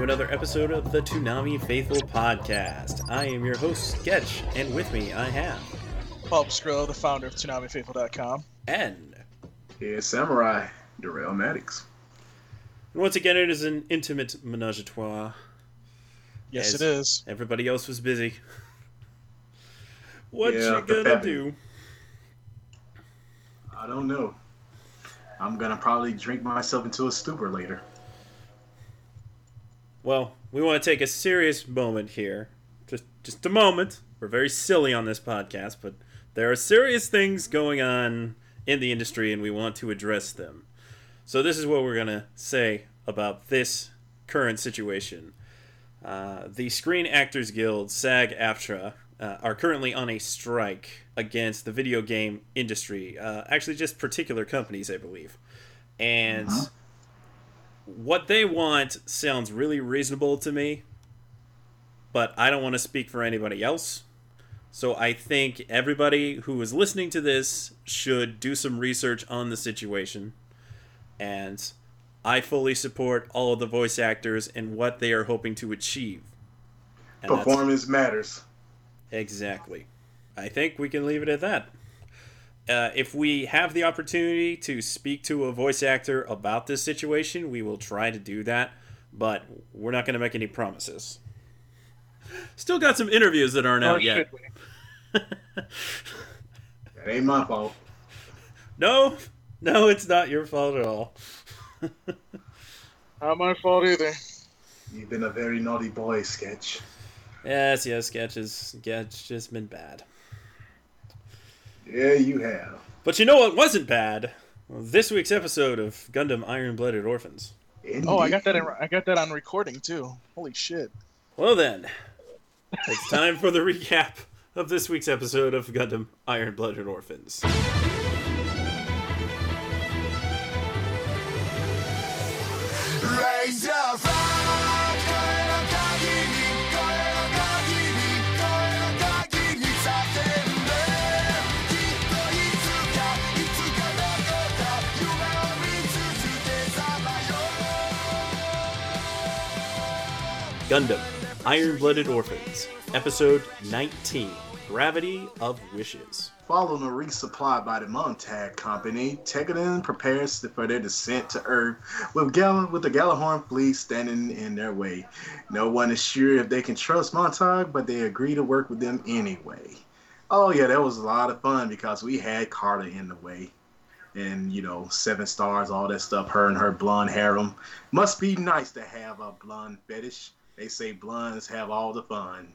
To another episode of the Toonami Faithful Podcast. I am your host, Sketch, and with me I have Bob Skrull, the founder of ToonamiFaithful.com. and Yeah, Samurai, Darrell Maddox. And once again it is an intimate menage a trois. Yes, it is. Everybody else was busy. What Yeah, you gonna pathetic. do? I don't know. I'm gonna probably drink myself into a stupor later. Well, we want to take a serious moment here. Just just a moment. We're very silly on this podcast, but there are serious things going on in the industry and we want to address them. So this is what we're going to say about this current situation. Uh, the Screen Actors Guild, SAG-AFTRA, uh, are currently on a strike against the video game industry. Uh, actually, just particular companies, I believe. And what they want sounds really reasonable to me, but I don't want to speak for anybody else. So I think everybody who is listening to this should do some research on the situation. And I fully support all of the voice actors and what they are hoping to achieve. And Performance matters. Exactly. I think we can leave it at that. Uh, if we have the opportunity to speak to a voice actor about this situation, we will try to do that, but we're not going to make any promises. Still got some interviews that aren't Or out yet. That ain't my fault. No, no, it's not your fault at all. Not my fault either. You've been a very naughty boy, Sketch. Yes, yes, Sketch sketches, sketch just been bad. Yeah, you have. But you know what wasn't bad? This week's episode of Gundam Iron Blooded Orphans. Oh, I got that. In, I got that on recording too. Holy shit! Well then, it's time for the recap of this week's episode of Gundam Iron Blooded Orphans. Gundam Iron Blooded Orphans, Episode 19 Gravity of Wishes. Following a resupply by the Montag Company, Tekkadan prepares for their descent to Earth with, Gal- with the Gjallarhorn fleet standing in their way. No one is sure if they can trust Montag, but they agree to work with them anyway. Oh yeah, that was a lot of fun because we had Carta in the way. And, you know, seven stars, all that stuff, her and her blonde harem. Must be nice to have a blonde fetish. They say blondes have all the fun.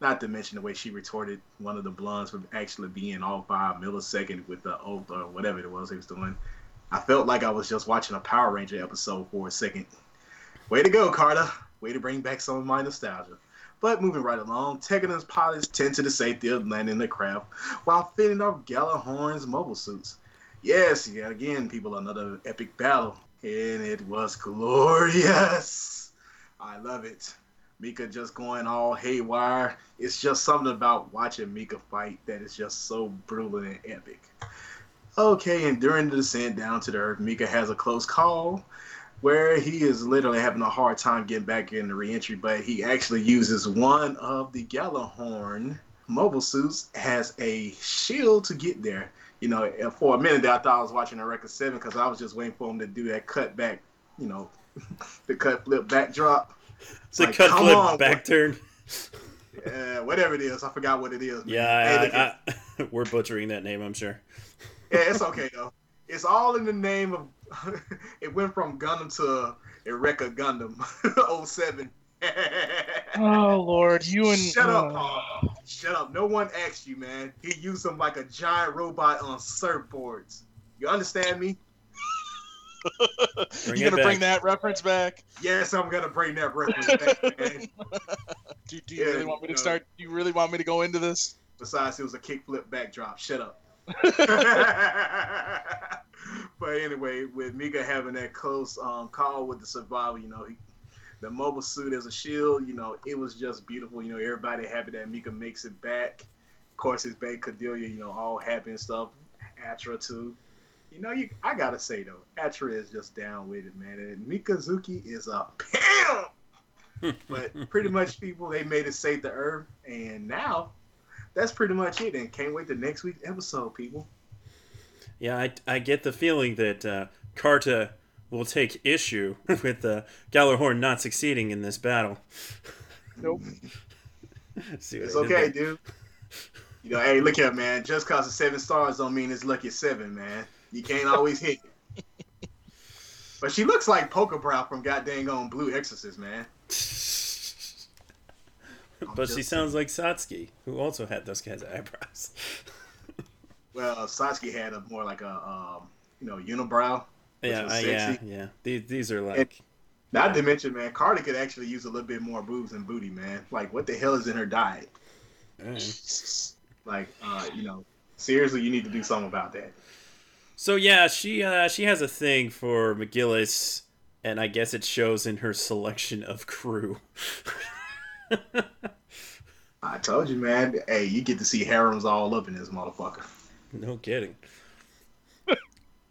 Not to mention the way she retorted one of the blondes for actually being all five millisecond with the oath or whatever it was he was doing. I felt like I was just watching a Power Ranger episode for a second. Way to go, Carta. Way to bring back some of my nostalgia. But moving right along, Tekken's pilots tend to the safety of landing the craft while fitting off Gjallarhorn's mobile suits. Yes, yet again, people, another epic battle. And it was glorious. I love it. Mika just going all haywire. It's just something about watching Mika fight that is just so brutal and epic. Okay, and during the descent down to the earth, Mika has a close call where he is literally having a hard time getting back in the reentry, but he actually uses one of the Gjallarhorn mobile suits as a shield to get there. You know, for a minute there, I thought I was watching a record seven because I was just waiting for him to do that cutback, you know, the cut flip backdrop. It's a Like, cut flip on, back turn. Yeah, whatever it is, I forgot what it is. man. Yeah, Hey, the- I, I, we're butchering that name, I'm sure. yeah, it's okay though. It's all in the name of. it went from Gundam to Eureka Gundam 07. Oh Lord, you and Shut up, uh, Paul. Shut up. No one asked you, man. He used them like a giant robot on surfboards. You understand me? Bring you it gonna bring that reference back? Yes, I'm gonna bring that reference back, man. Do, do you Yeah, really want me to no. start? Do you really want me to go into this? Besides, it was a kickflip backdrop. Shut up. but anyway, with Mika having that close um, call with the survivor, you know, he, the mobile suit as a shield, you know, it was just beautiful. You know, everybody happy that Mika makes it back. Of course, his babe Kudelia, you know, all happy and stuff. Atra too. You know, you I gotta say though, Atra is just down with it, man. And Mikazuki is a pimp. but pretty much, people they made it save the Earth, and now that's pretty much it. And can't wait to next week's episode, people. Yeah, I, I get the feeling that uh, Carta will take issue with uh, Gjallarhorn not succeeding in this battle. Nope. See It's I okay, dude. You know, hey, look here, man. Just cause it's seven stars don't mean it's lucky seven, man. You can't always hit. it. But she looks like Poker Brow from goddamn on Blue Exorcist, man. But she sounds like Satsuki, who also had those kinds of eyebrows. Well, Sasuke had a more like a um, you know unibrow. Yeah, uh, yeah, yeah. These, these are like Not to mention, man, Carta could actually use a little bit more boobs and booty, man. Like, what the hell is in her diet? Alright. Like, uh, you know, seriously, you need to do something about that. So yeah, she uh, she has a thing for McGillis, and I guess it shows in her selection of crew. I told you, man. Hey, you get to see harems all up in this motherfucker. no kidding. Uh,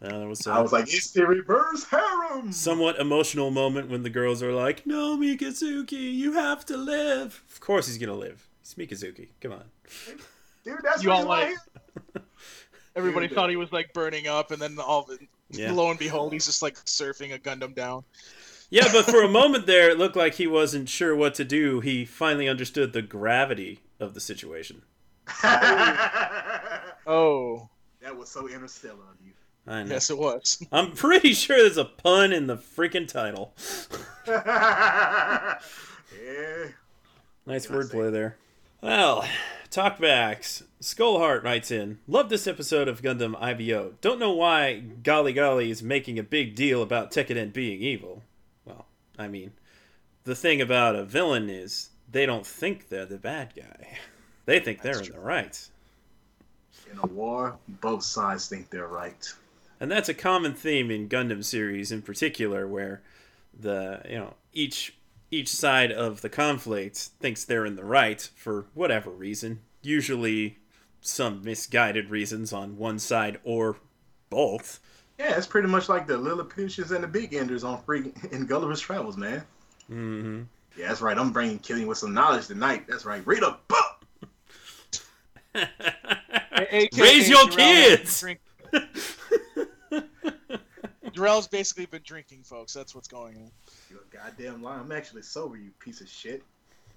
that was, uh, I was like, it's the reverse harem. somewhat emotional moment when the girls are like, "No, Mikazuki, you have to live." Of course, he's gonna live. He's Mikazuki. Come on. Dude, that's You the all reason like- he- Everybody Dude, thought he was like burning up, and then all of it, Yeah. lo and behold, he's just like surfing a Gundam down. Yeah, but for a moment there, it looked like he wasn't sure what to do. He finally understood the gravity of the situation. Oh, that was so interstellar of you. I know. yes, it was. I'm pretty sure there's a pun in the freaking title. yeah. Nice wordplay there. Well, talkbacks. Skullheart writes in, Love this episode of Gundam IBO. Don't know why Golly Golly is making a big deal about Tekkadan being evil. Well, I mean, the thing about a villain is they don't think they're the bad guy. They think they're That's in the right. In a war, both sides think they're right. And that's a common theme in Gundam series in particular where the, you know, each each side of the conflict thinks they're in the right for whatever reason, usually some misguided reasons on one side or both. Yeah, it's pretty much like the Lilliputians and the Big Enders on free in Gulliver's Travels, man. Mm-hmm. Yeah, that's right. I'm bringing Killing with some knowledge tonight. That's right. Read a book. AKA Raise your Jarrell has kids! been drink- Jarrell's basically been drinking, folks. That's what's going on. You're a goddamn lie. I'm actually sober, you piece of shit.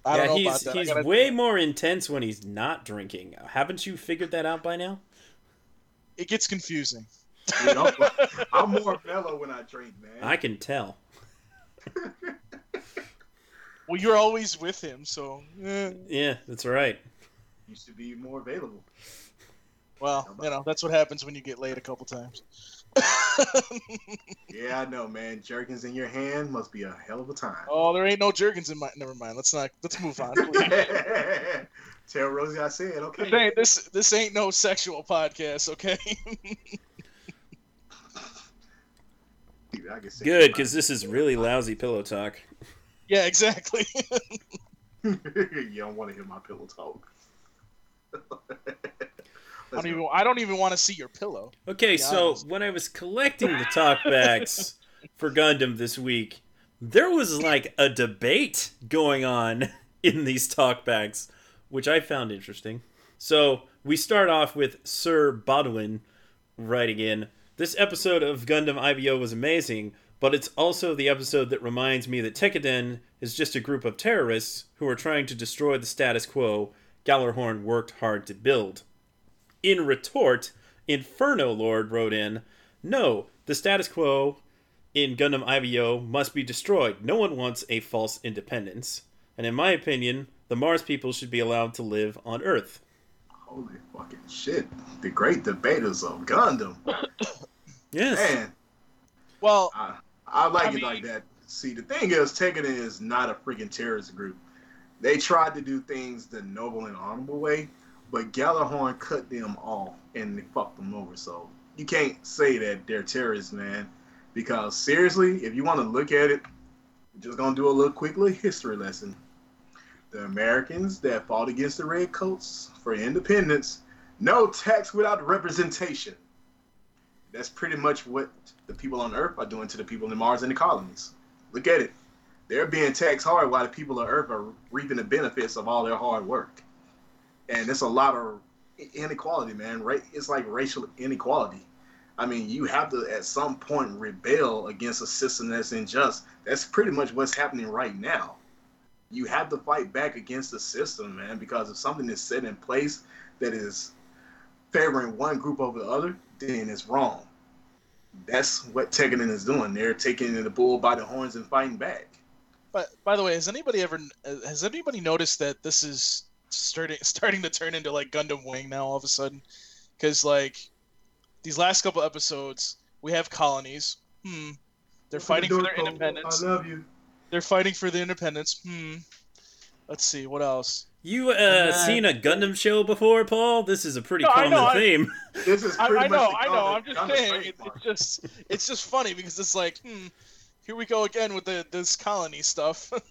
I yeah, don't know he's about that. He's gotta- way more intense when he's not drinking. Haven't you figured that out by now? It gets confusing. Dude, I'm, I'm more mellow when I drink, man. I can tell. Well, you're always with him, so. eh. Yeah, that's right. You should be more available. Well, you know that's what happens when you get laid a couple times. Yeah, I know, man. Jerkins in your hand must be a hell of a time. oh, there ain't no jerkins in my. Never mind. Let's not. Let's move on. Tell Rosie I said, okay. this ain't this. This ain't no sexual podcast, okay? Dude, I can Good, because this is really lousy pillow talk. yeah, exactly. you don't want to hear my pillow talk. I don't even. I don't even want to see your pillow. Okay, so honest. when I was collecting the talkbacks for Gundam this week, there was like a debate going on in these talkbacks, which I found interesting. So we start off with Sir Bodwin writing in This episode of Gundam IBO was amazing, but it's also the episode that reminds me that Tekkadan is just a group of terrorists who are trying to destroy the status quo Gjallarhorn worked hard to build. In retort, Inferno Lord wrote in, No, the status quo in Gundam IBO must be destroyed. No one wants a false independence. And in my opinion, the Mars people should be allowed to live on Earth. Holy fucking shit! The great debaters of Gundam. Yes. Man, Well, I, I like I it mean- like that. See, the thing is, Tekken is not a freaking terrorist group. They tried to do things the noble and honorable way, but Gjallarhorn cut them off and they fucked them over. So you can't say that they're terrorists, man. Because seriously, if you want to look at it, just gonna do a little quickly history lesson. The Americans that fought against the Redcoats for independence, no tax without representation. That's pretty much what the people on Earth are doing to the people in Mars and the colonies. Look at it. They're being taxed hard while the people of Earth are reaping the benefits of all their hard work. And it's a lot of inequality, man. Right? It's like racial inequality. I mean, you have to at some point rebel against a system that's unjust. That's pretty much what's happening right now. You have to fight back against the system, man, because if something is set in place that is favoring one group over the other, then it's wrong. That's what Tekken is doing. They're taking the bull by the horns and fighting back. but by the way, has anybody ever has anybody noticed that this is starting starting to turn into like Gundam Wing now all of a sudden? Because like these last couple episodes, we have colonies. Hmm. They're fighting for their independence. I love you. They're fighting for their independence. Hmm. Let's see what else. You uh, then- seen a Gundam show before, Paul? This is a pretty No, I common know, I- theme. This is I, pretty I much know, I know. I'm just Gundam saying, it, it's just, it's just funny because it's like, hmm, here we go again with the this colony stuff.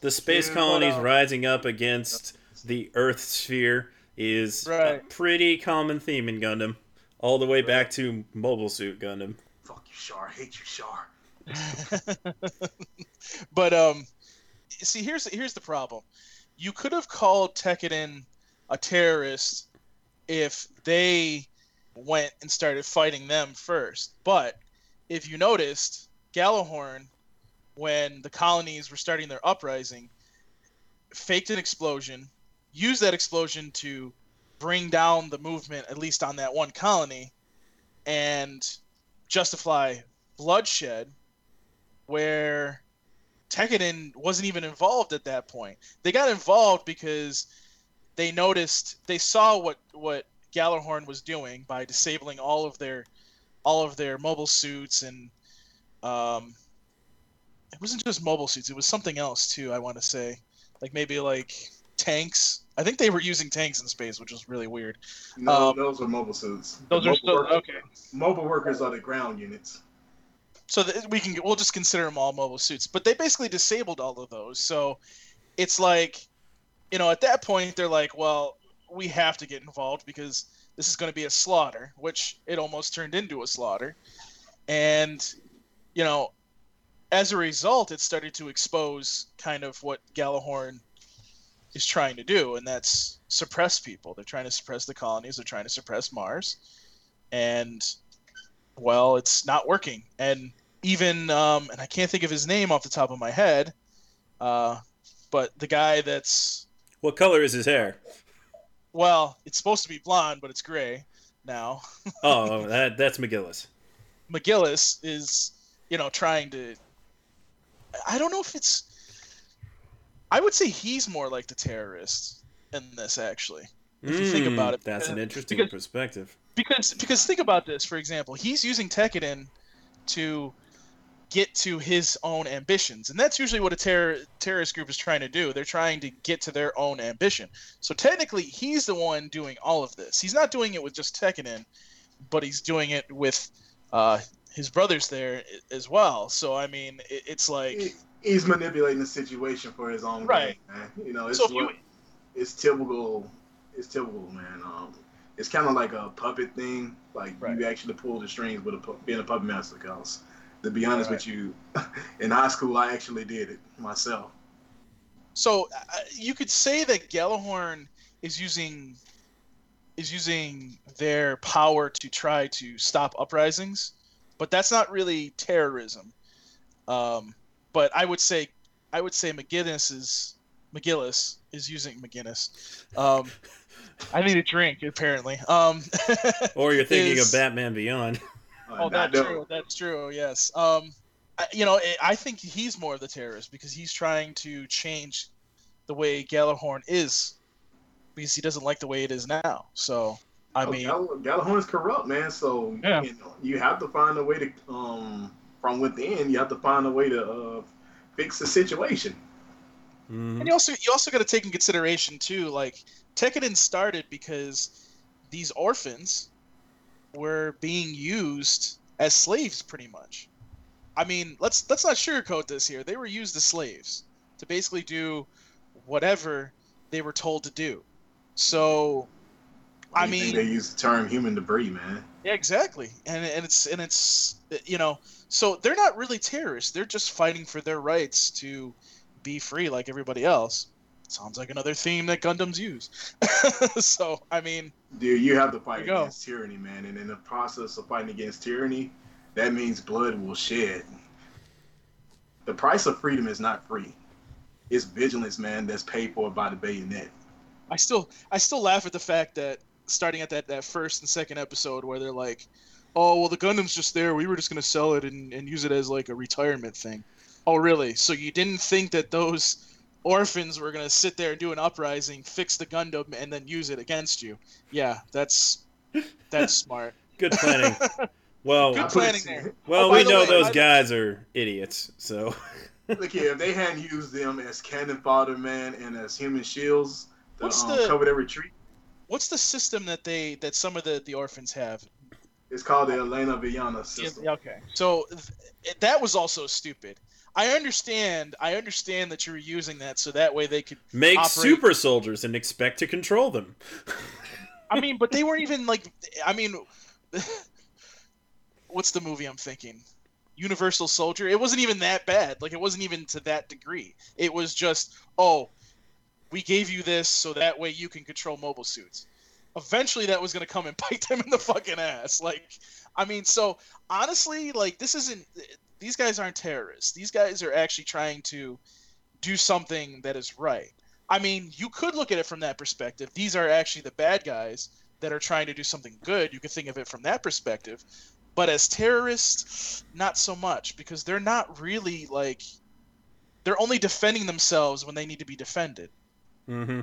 The space Yeah, colonies uh, rising up against the Earth sphere is a pretty common theme in Gundam, all the way back to Mobile Suit Gundam. Fuck you, Char. I hate you, Char. but um, see, here's here's the problem. You could have called Tekkadan a terrorist if they went and started fighting them first. But if you noticed, Gjallarhorn, when the colonies were starting their uprising, faked an explosion, used that explosion to bring down the movement, at least on that one colony, and justify bloodshed where Tekkadan wasn't even involved at that point. They got involved because they noticed they saw what what Gjallarhorn was doing by disabling all of their all of their mobile suits and um it wasn't just mobile suits, it was something else too, I want to say. Like maybe like tanks. I think they were using tanks in space, which was really weird. No, Um, those are mobile suits. The Those are still workers, okay. Mobile workers are the ground units. so that we can we'll just consider them all mobile suits but they basically disabled all of those so it's like you know at that point they're like well we have to get involved because this is going to be a slaughter which it almost turned into a slaughter and you know as a result it started to expose kind of what Gjallarhorn is trying to do and that's suppress people they're trying to suppress the colonies they're trying to suppress mars and well, it's not working. And even, um, and I can't think of his name off the top of my head, uh, but the guy that's, What color is his hair? well, it's supposed to be blonde, but it's gray now. Oh, that that's McGillis. McGillis is, you know, trying to. I don't know if it's. I would say he's more like the terrorist in this, actually. If you think Mm, about it, that's an interesting because- perspective. because because think about this for example he's using Tekkadan to get to his own ambitions and that's usually what a terror terrorist group is trying to do they're trying to get to their own ambition so technically he's the one doing all of this he's not doing it with just Tekkadan but he's doing it with uh, his brothers there as well so i mean it, it's like He- He's manipulating the situation for his own Right. gain, man. You know, it's So if you- it's typical. It's typical, man. Um, it's kind of like a puppet thing. Like Right. you actually pull the strings with a being a puppet master. Cause to be honest Right. with you, in high school I actually did it myself. So uh, you could say that Gjallarhorn is using is using their power to try to stop uprisings, but that's not really terrorism. Um, but I would say I would say McGinnis is McGillis is using McGinnis. Um, I need a drink apparently. Um, Or you're thinking is- of Batman Beyond. Uh, Oh, that's them. true. That's true. Yes. Um, I- you know, I- I think he's more of the terrorist because he's trying to change the way Gjallarhorn is because he doesn't like the way it is now. So, I Oh, mean, Gall- Gjallarhorn's corrupt, man. So Yeah. you, know, you have to find a way to, um, from within, you have to find a way to uh, fix the situation. Mhm. and you also you also got to take in consideration too, like Tekkanen started because these orphans were being used as slaves, pretty much. I mean, let's let's not sugarcoat this here. They were used as slaves to basically do whatever they were told to do. So, I mean, they use the term human debris, man. Yeah, exactly. And and it's and it's you know, so they're not really terrorists. They're just fighting for their rights to be free like everybody else. Sounds like another theme that Gundams use. so, I mean, Dude, you have to fight There you go. against tyranny, man. And in the process of fighting against tyranny, that means blood will shed. The price of freedom is not free. It's vigilance, man, that's paid for by the bayonet. I still I still laugh at the fact that starting at that, that first and second episode where they're like, Oh well the Gundam's just there, we were just gonna sell it and, and use it as like a retirement thing. Oh really? So you didn't think that those orphans were gonna sit there and do an uprising, fix the Gundam, and then use it against you? Yeah, that's that's smart. Good planning. Well, Good I put it- planning there. well, Oh, we the know way, those by the- guys are idiots. So Look here, if they hadn't used them as cannon fodder, man, and as human shields to What's um, the- cover their retreat, What's the system that they that some of the, the orphans have? it's called the Alaya-Vijnana system. yeah, okay. So th- that was also stupid. I understand. I understand that you were using that so that way they could. make Operate- super soldiers and expect to control them. I mean, but they weren't even like. I mean, what's the movie I'm thinking? Universal Soldier. It wasn't even that bad. Like it wasn't even to that degree. It was just, oh, we gave you this so that way you can control mobile suits. Eventually, that was gonna come and bite them in the fucking ass. Like, I mean, so honestly, like this isn't. These guys aren't terrorists. These guys are actually trying to do something that is right. I mean, you could look at it from that perspective. These are actually the bad guys that are trying to do something good. You could think of it from that perspective. But as terrorists, not so much because they're not really like they're only defending themselves when they need to be defended. Hmm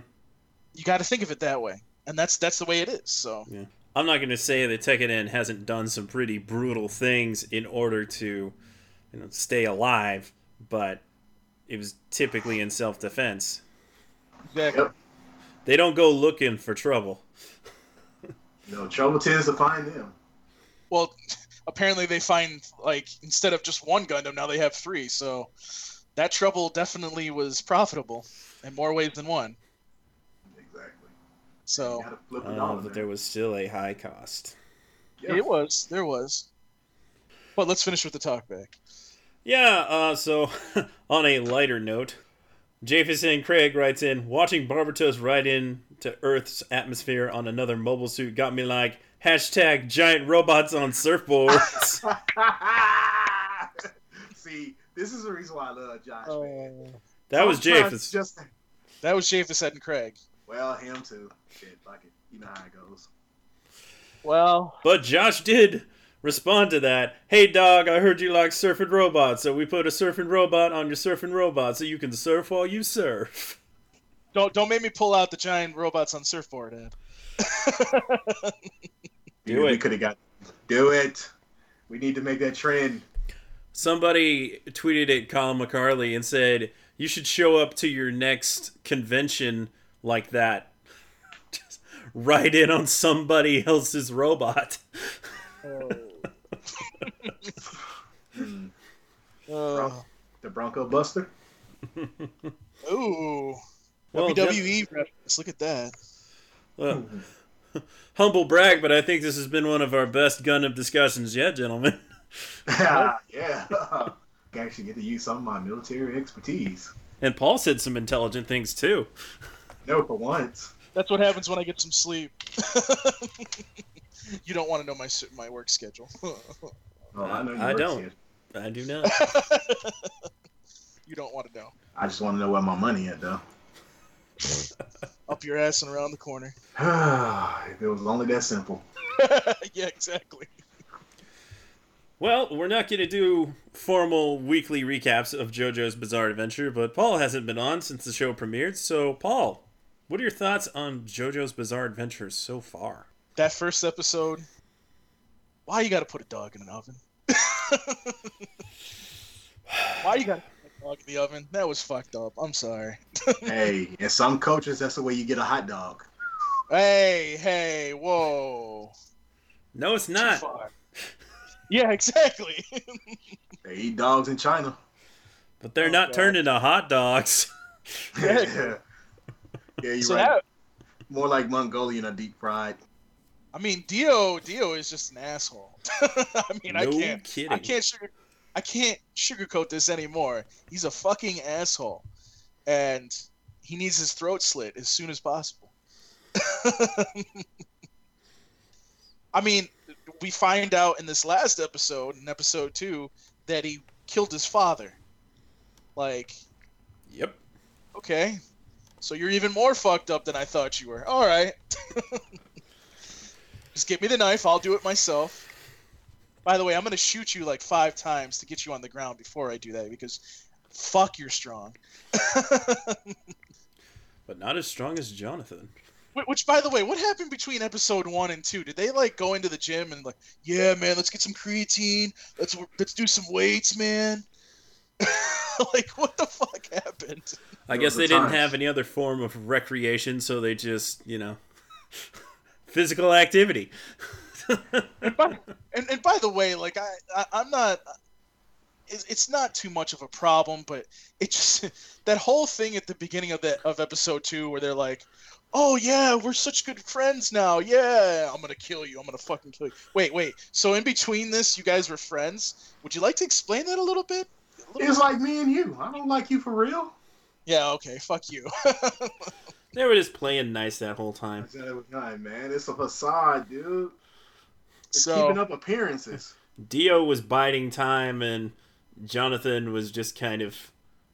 You got to think of it that way. And that's that's the way it is. So, I'm not going to say that Tekkanen hasn't done some pretty brutal things in order to, you know, stay alive, but it was typically in self-defense. exactly. Yep. They don't go looking for trouble. no, trouble tends to find them. Well, apparently they find like instead of just one Gundam, now they have three. So that trouble definitely was profitable in more ways than one. Exactly. So You gotta flip it Uh, but man. there was still a high cost. Yeah. it was, there was. But let's finish with the talkback. Yeah, uh, so on a lighter note, Jefferson Craig writes in, watching Barbatos ride in to Earth's atmosphere on another mobile suit got me like, hashtag giant robots on surfboards. See, this is the reason why I love Josh. man. That was Sometimes Just That was Japhis and Craig. well, him too. Shit, fuck it. You know how it goes. Well, But Josh did respond to that. Hey, dog, I heard you like surfing robots, so we put a surfing robot on your surfing robot so you can surf while you surf. don't don't make me pull out the giant robots on surfboard, Ed. Do Dude, We could have got. Do it. We need to make that trend. Somebody tweeted at Colin McCarley and said, You should show up to your next convention like that. Just ride in on somebody else's robot. Hmm. Uh, The Bronco Buster. ooh, Well, WWE reference. Look at that. Well, humble brag, but I think this has been one of our best gun of discussions yet, gentlemen. yeah. I can actually get to use some of my military expertise. And Paul said some intelligent things too. No, for once. That's what happens when I get some sleep. you don't want to know my my work schedule. Oh, I know you I don't. here. I do not. you don't want to know. I just want to know where my money at, though. Up your ass and around the corner. if it was only that simple. yeah, exactly. Well, we're not going to do formal weekly recaps of JoJo's Bizarre Adventure, but Paul hasn't been on since the show premiered. So, Paul, what are your thoughts on JoJo's Bizarre Adventure so far? That first episode. Why you gotta put a dog in an oven? Why you gotta put a dog in the oven? That was fucked up. I'm sorry. hey, in some cultures, that's the way you get a hot dog. Hey, hey, whoa. No, it's Too not. far. Yeah, exactly. They eat dogs in China. But they're Oh, not God. turned into hot dogs. yeah, yeah, you're so right. that, More like Mongolian or deep fried. I mean, Dio, Dio is just an asshole. I mean, I can't, kidding. I can't sugar, I can't sugarcoat this anymore. He's a fucking asshole, and he needs his throat slit as soon as possible. I mean, we find out in this last episode, in episode two, that he killed his father. Like, Yep. okay, so you're even more fucked up than I thought you were. All right. Just get me the knife. I'll do it myself. By the way, I'm gonna shoot you like five times to get you on the ground before I do that because fuck, you're strong. But not as strong as Jonathan. Wh- Which, by the way, what happened between episode one and two? Did they like go into the gym and like, yeah, man, let's get some creatine. Let's let's do some weights, man. like, what the fuck happened? I guess are they didn't have any other form of recreation, so they just, you know, physical activity. and, by, and, and by the way, like I, I I'm not. It's, it's not too much of a problem, but it just that whole thing at the beginning of that of episode two where they're like, "Oh yeah, we're such good friends now. Yeah, I'm gonna kill you. I'm gonna fucking kill you." Wait, wait. So in between this, you guys were friends. Would you like to explain that a little bit? A little It's like me and you. I don't like you for real. Yeah. Okay. Fuck you. They were just playing nice that whole time. said every time, man. It's a facade, dude. It's So- keeping up appearances. Dio was biding time, and Jonathan was just kind of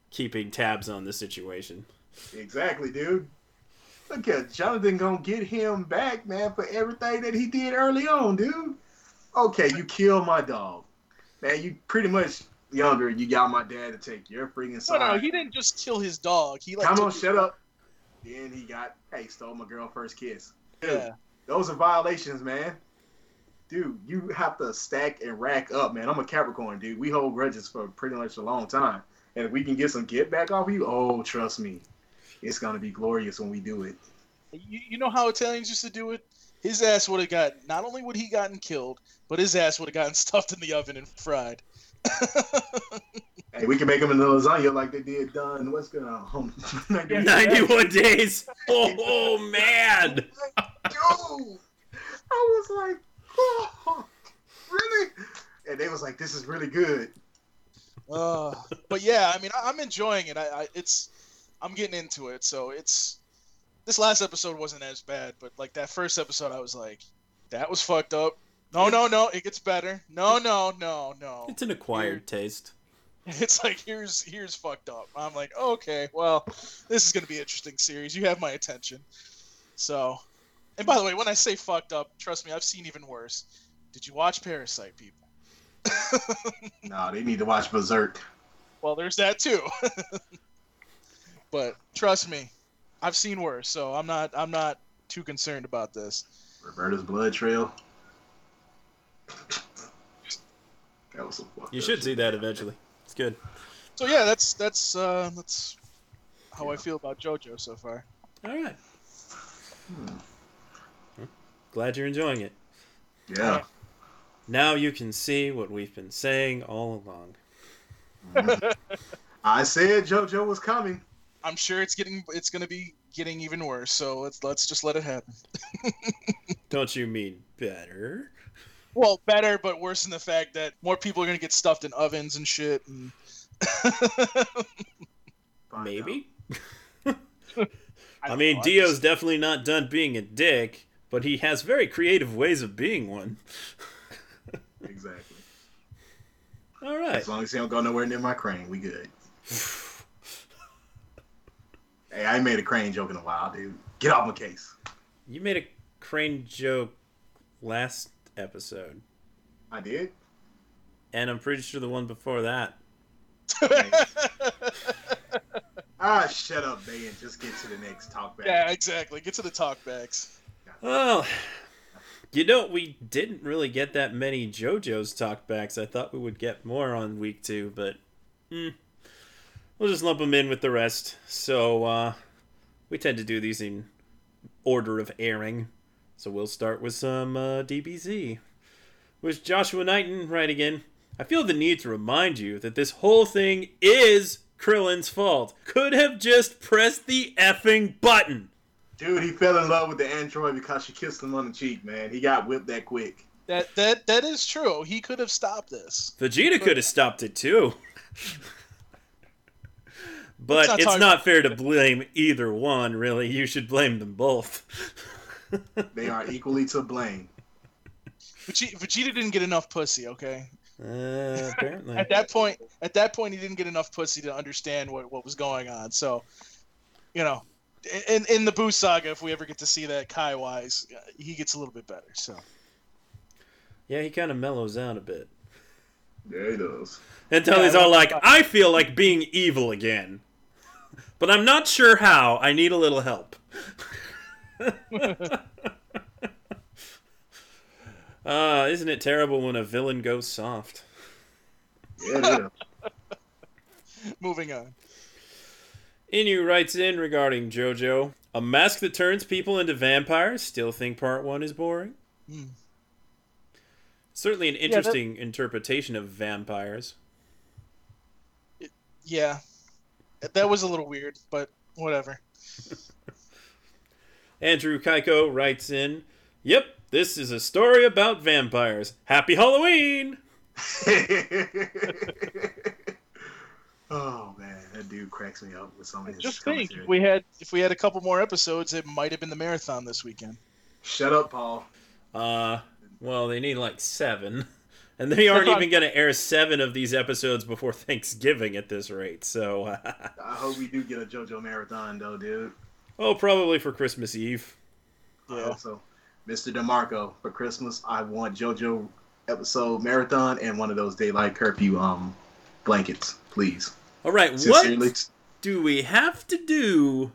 keeping tabs on the situation. Exactly, dude. Look at Jonathan gonna get him back, man, for everything that he did early on, dude. Okay, you killed my dog. Man, you pretty much younger, you got my dad to take your freaking no, side. no, he didn't just kill his dog. He like Come on, shut up. Then he got, hey, stole my girl first kiss. Dude, Yeah. those are violations, man. Dude, you have to stack and rack up, man. I'm a Capricorn, dude. We hold grudges for pretty much a long time. And if we can get some get back off you, oh, trust me, it's gonna be glorious when we do it. You, you know how Italians used to do it? His ass would have got not only would he gotten killed, but his ass would have gotten stuffed in the oven and fried. Hey, we can make them into lasagna like they did done. What's going on? 91 days! Oh, oh, man! Dude, I was like, oh, really? And they was like, this is really good. Uh, but yeah, I mean, I, I'm enjoying it. I, I it's I'm getting into it. So it's this last episode wasn't as bad, but like that first episode, I was like, that was fucked up. No, no, no, it gets better. No, no, no, no. It's an acquired taste. It's like here's here's fucked up. I'm like, okay, well, this is gonna be an interesting series. You have my attention. So, and by the way, when I say fucked up, trust me, I've seen even worse. Did you watch Parasyte, people? No, they need to watch Berserk. Well, there's that too. but trust me, I've seen worse, so I'm not I'm not too concerned about this. Roberta's Blood Trail. that was some fucked You should see that eventually. It's good. So yeah, that's that's uh that's how I feel about JoJo so far. All right. Glad you're enjoying it. Yeah. Now you can see what we've been saying all along. I said JoJo was coming. I'm sure it's getting it's gonna be getting even worse. So let's let's just let it happen. Don't you mean better? Well, better, but worse in the fact that more people are gonna get stuffed in ovens and shit. And Maybe. I, I mean, know, I'm Dio's just- definitely not done being a dick, but he has very creative ways of being one. Exactly. All right. As long as he don't go nowhere near my crane, we good. Hey, I ain't made a crane joke in a while, dude. Get off my case. You made a crane joke last episode. I did. and I'm pretty sure the one before that. Ah, shut up, man. just get to the next talk back. yeah, exactly. Get to the talkbacks. Well, you know, we didn't really get that many JoJo's talkbacks. I thought we would get more on week two, but hmm, we'll just lump them in with the rest. So uh, we tend to do these in order of airing. So we'll start with some uh, DBZ. With Joshua Knighton right again? I feel the need to remind you that this whole thing is Krillin's fault. Could have just pressed the effing button. Dude, he fell in love with the android because she kissed him on the cheek, man. He got whipped that quick. That that that is true. He could have stopped this. Vegeta could have stopped it too. But not it's talk- not fair to blame either one, really. You should blame them both. They are equally to blame. Vegeta, Vegeta didn't get enough pussy. Okay. Uh, apparently. At that point, at that point, he didn't get enough pussy to understand what, what was going on. So, you know, in in the Boo saga, if we ever get to see that Kai wise, he gets a little bit better. So Yeah, he kind of mellows out a bit. Yeah, he does. Until Yeah, he's all like, I feel like being evil again. But I'm not sure how. I need a little help. uh, isn't it terrible when a villain goes soft? Yeah, moving on. Inu writes in regarding JoJo A mask that turns people into vampires. Still think part one is boring? Hmm. Certainly an that- interesting interpretation of vampires. Yeah, that was a little weird, but whatever. Andrew Kaiko writes in Yep, this is a story about vampires. Happy Halloween! oh man, that dude cracks me up with some of his Just think, if we had if we had a couple more episodes, it might have been the marathon this weekend. Shut up, Paul. Uh, well, they need like seven. And they aren't even going to air seven of these episodes before Thanksgiving at this rate. So, I hope we do get a JoJo marathon though, dude. oh, probably for Christmas Eve. Yeah. hope so. Mr. DeMarco, for Christmas, I want JoJo episode marathon and one of those daylight curfew um blankets, please. All right, Sincerely, what do we have to do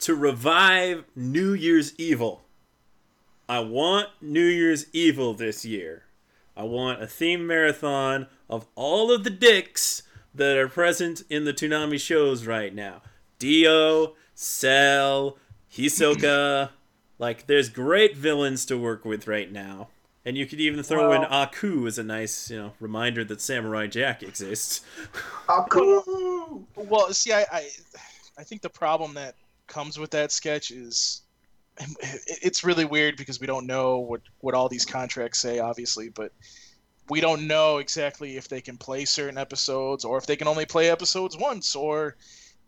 to revive New Year's Evil? I want New Year's Evil this year. I want a theme marathon of all of the dicks that are present in the Toonami shows right now. Dio, Cell, Hisoka. like, there's great villains to work with right now. And you could even throw in Well- Aku as a nice, you know, reminder that Samurai Jack exists. Aku! Well, see, I, I, I think the problem that comes with that sketch is it- it's really weird because we don't know what what all these contracts say, obviously, but we don't know exactly if they can play certain episodes or if they can only play episodes once or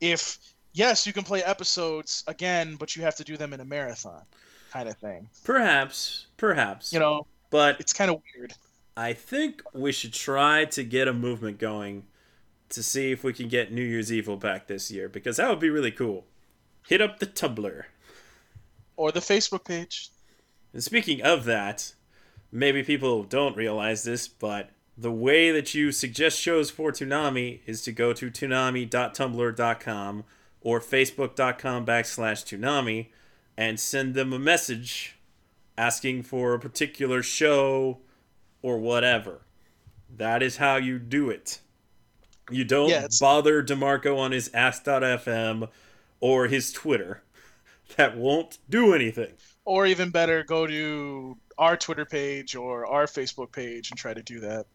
if yes, you can play episodes again, but you have to do them in a marathon kind of thing. Perhaps, perhaps. You know, but it's kind of weird. I think we should try to get a movement going to see if we can get New Year's Evil back this year because that would be really cool. Hit up the Tumblr. Or the Facebook page. And speaking of that, maybe people don't realize this, but the way that you suggest shows for Toonami is to go to toonami.tumblr.com or facebook.com backslash Toonami and send them a message asking for a particular show or whatever. That is how you do it. You don't Yeah, bother DeMarco on his ask.fm or his Twitter. That won't do anything. or even better, go to our Twitter page or our Facebook page and try to do that.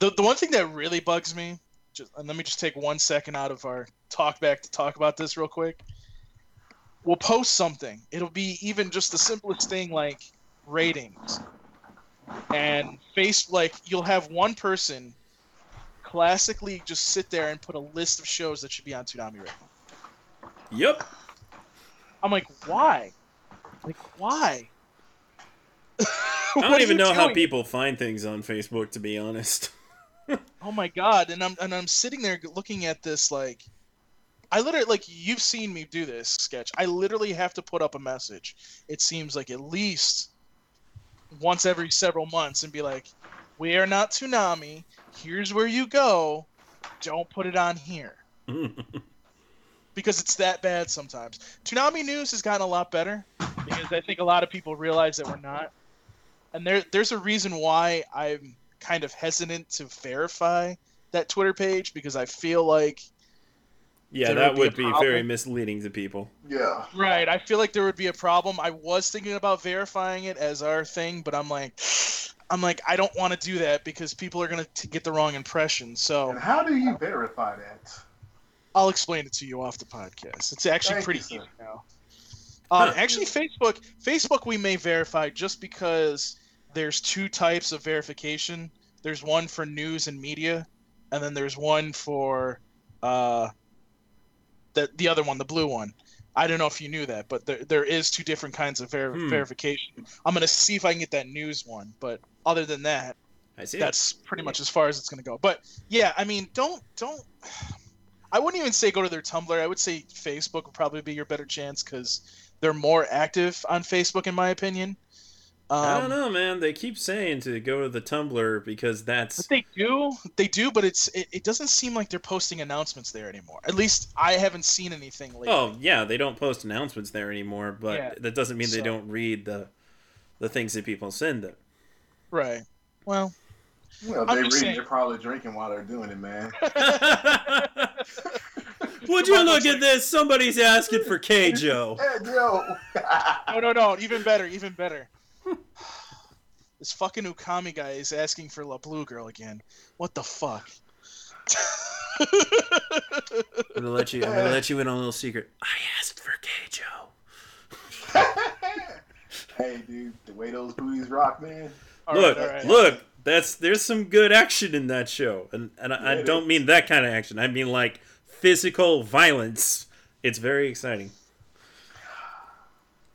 The, the one thing that really bugs me, just, and let me just take one second out of our talk back to talk about this real quick. We'll post something. It'll be even just the simplest thing like ratings. And face like you'll have one person classically just sit there and put a list of shows that should be on Toonami right now. Yep. I'm like, why? Like, why? I don't even know how people find things on Facebook, to be honest. Oh my god! And I'm and I'm sitting there looking at this like, I literally like you've seen me do this sketch. I literally have to put up a message. It seems like at least once every several months and be like, We are not Toonami. Here's where you go. Don't put it on here because it's that bad sometimes. Toonami News has gotten a lot better because I think a lot of people realize that we're not. And there, there's a reason why I'm kind of hesitant to verify that Twitter page because I feel like yeah, that would would be be very misleading to people. Yeah. Right. I feel like there would be a problem. I was thinking about verifying it as our thing, but I'm like, I'm like, I don't want to do that because people are gonna t- get the wrong impression. So And how do you verify that? I'll explain it to you off the podcast. It's actually Thank pretty you, easy now. Um, actually, Facebook, Facebook, we may verify just because there's two types of verification. There's one for news and media, and then there's one for uh, the the other one, the blue one. I don't know if you knew that, but there there is two different kinds of ver- Hmm. verification. I'm gonna see if I can get that news one, but other than that, I see. that's pretty much as far as it's going to go. But yeah, I mean, don't don't. I wouldn't even say go to their Tumblr. I would say Facebook would probably be your better chance because they're more active on Facebook, in my opinion. Um, I don't know, man. They keep saying to go to the Tumblr because that's But they do, they do, but it's it, it doesn't seem like they're posting announcements there anymore. At least I haven't seen anything lately. Oh yeah, they don't post announcements there anymore, but Yeah. that doesn't mean they don't read the the things that people send them. Right. Well, Well, they just reading, saying. they're probably drinking while they're doing it, man. Would you look at this? Somebody's asking for Keijo. Hey, yo. no, no, no. Even better, even better. this fucking Ukami guy is asking for La Blue Girl again. What the fuck? I'm gonna let you. I'm gonna let you in on a little secret. I asked for Keijo. hey, dude, the way those booties rock, man. All right, look, all right. look. That's there's some good action in that show, and and I, I Yeah, it don't is. mean that kind of action. I mean like physical violence. It's very exciting.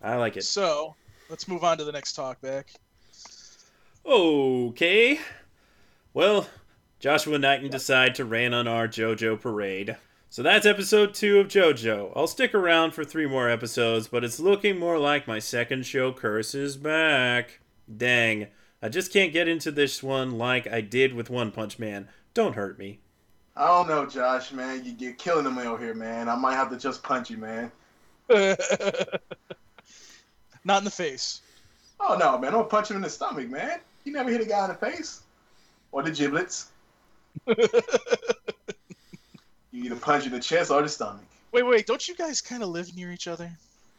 I like it. So, let's move on to the next talk back. Okay. Well, Joshua Knighton decide to rain on our JoJo parade. So that's episode two of JoJo. I'll stick around for three more episodes, but it's looking more like my second show curse is back. Dang. I just can't get into this one like I did with One Punch Man. Don't hurt me. I don't know, Josh, man. You, you're killing them out here, man. I might have to just punch you, man. Not in the face. Oh no, man! I'm gonna punch him in the stomach, man. You never hit a guy in the face or the giblets. you either punch in the chest or the stomach. Wait, wait. Don't you guys kind of live near each other?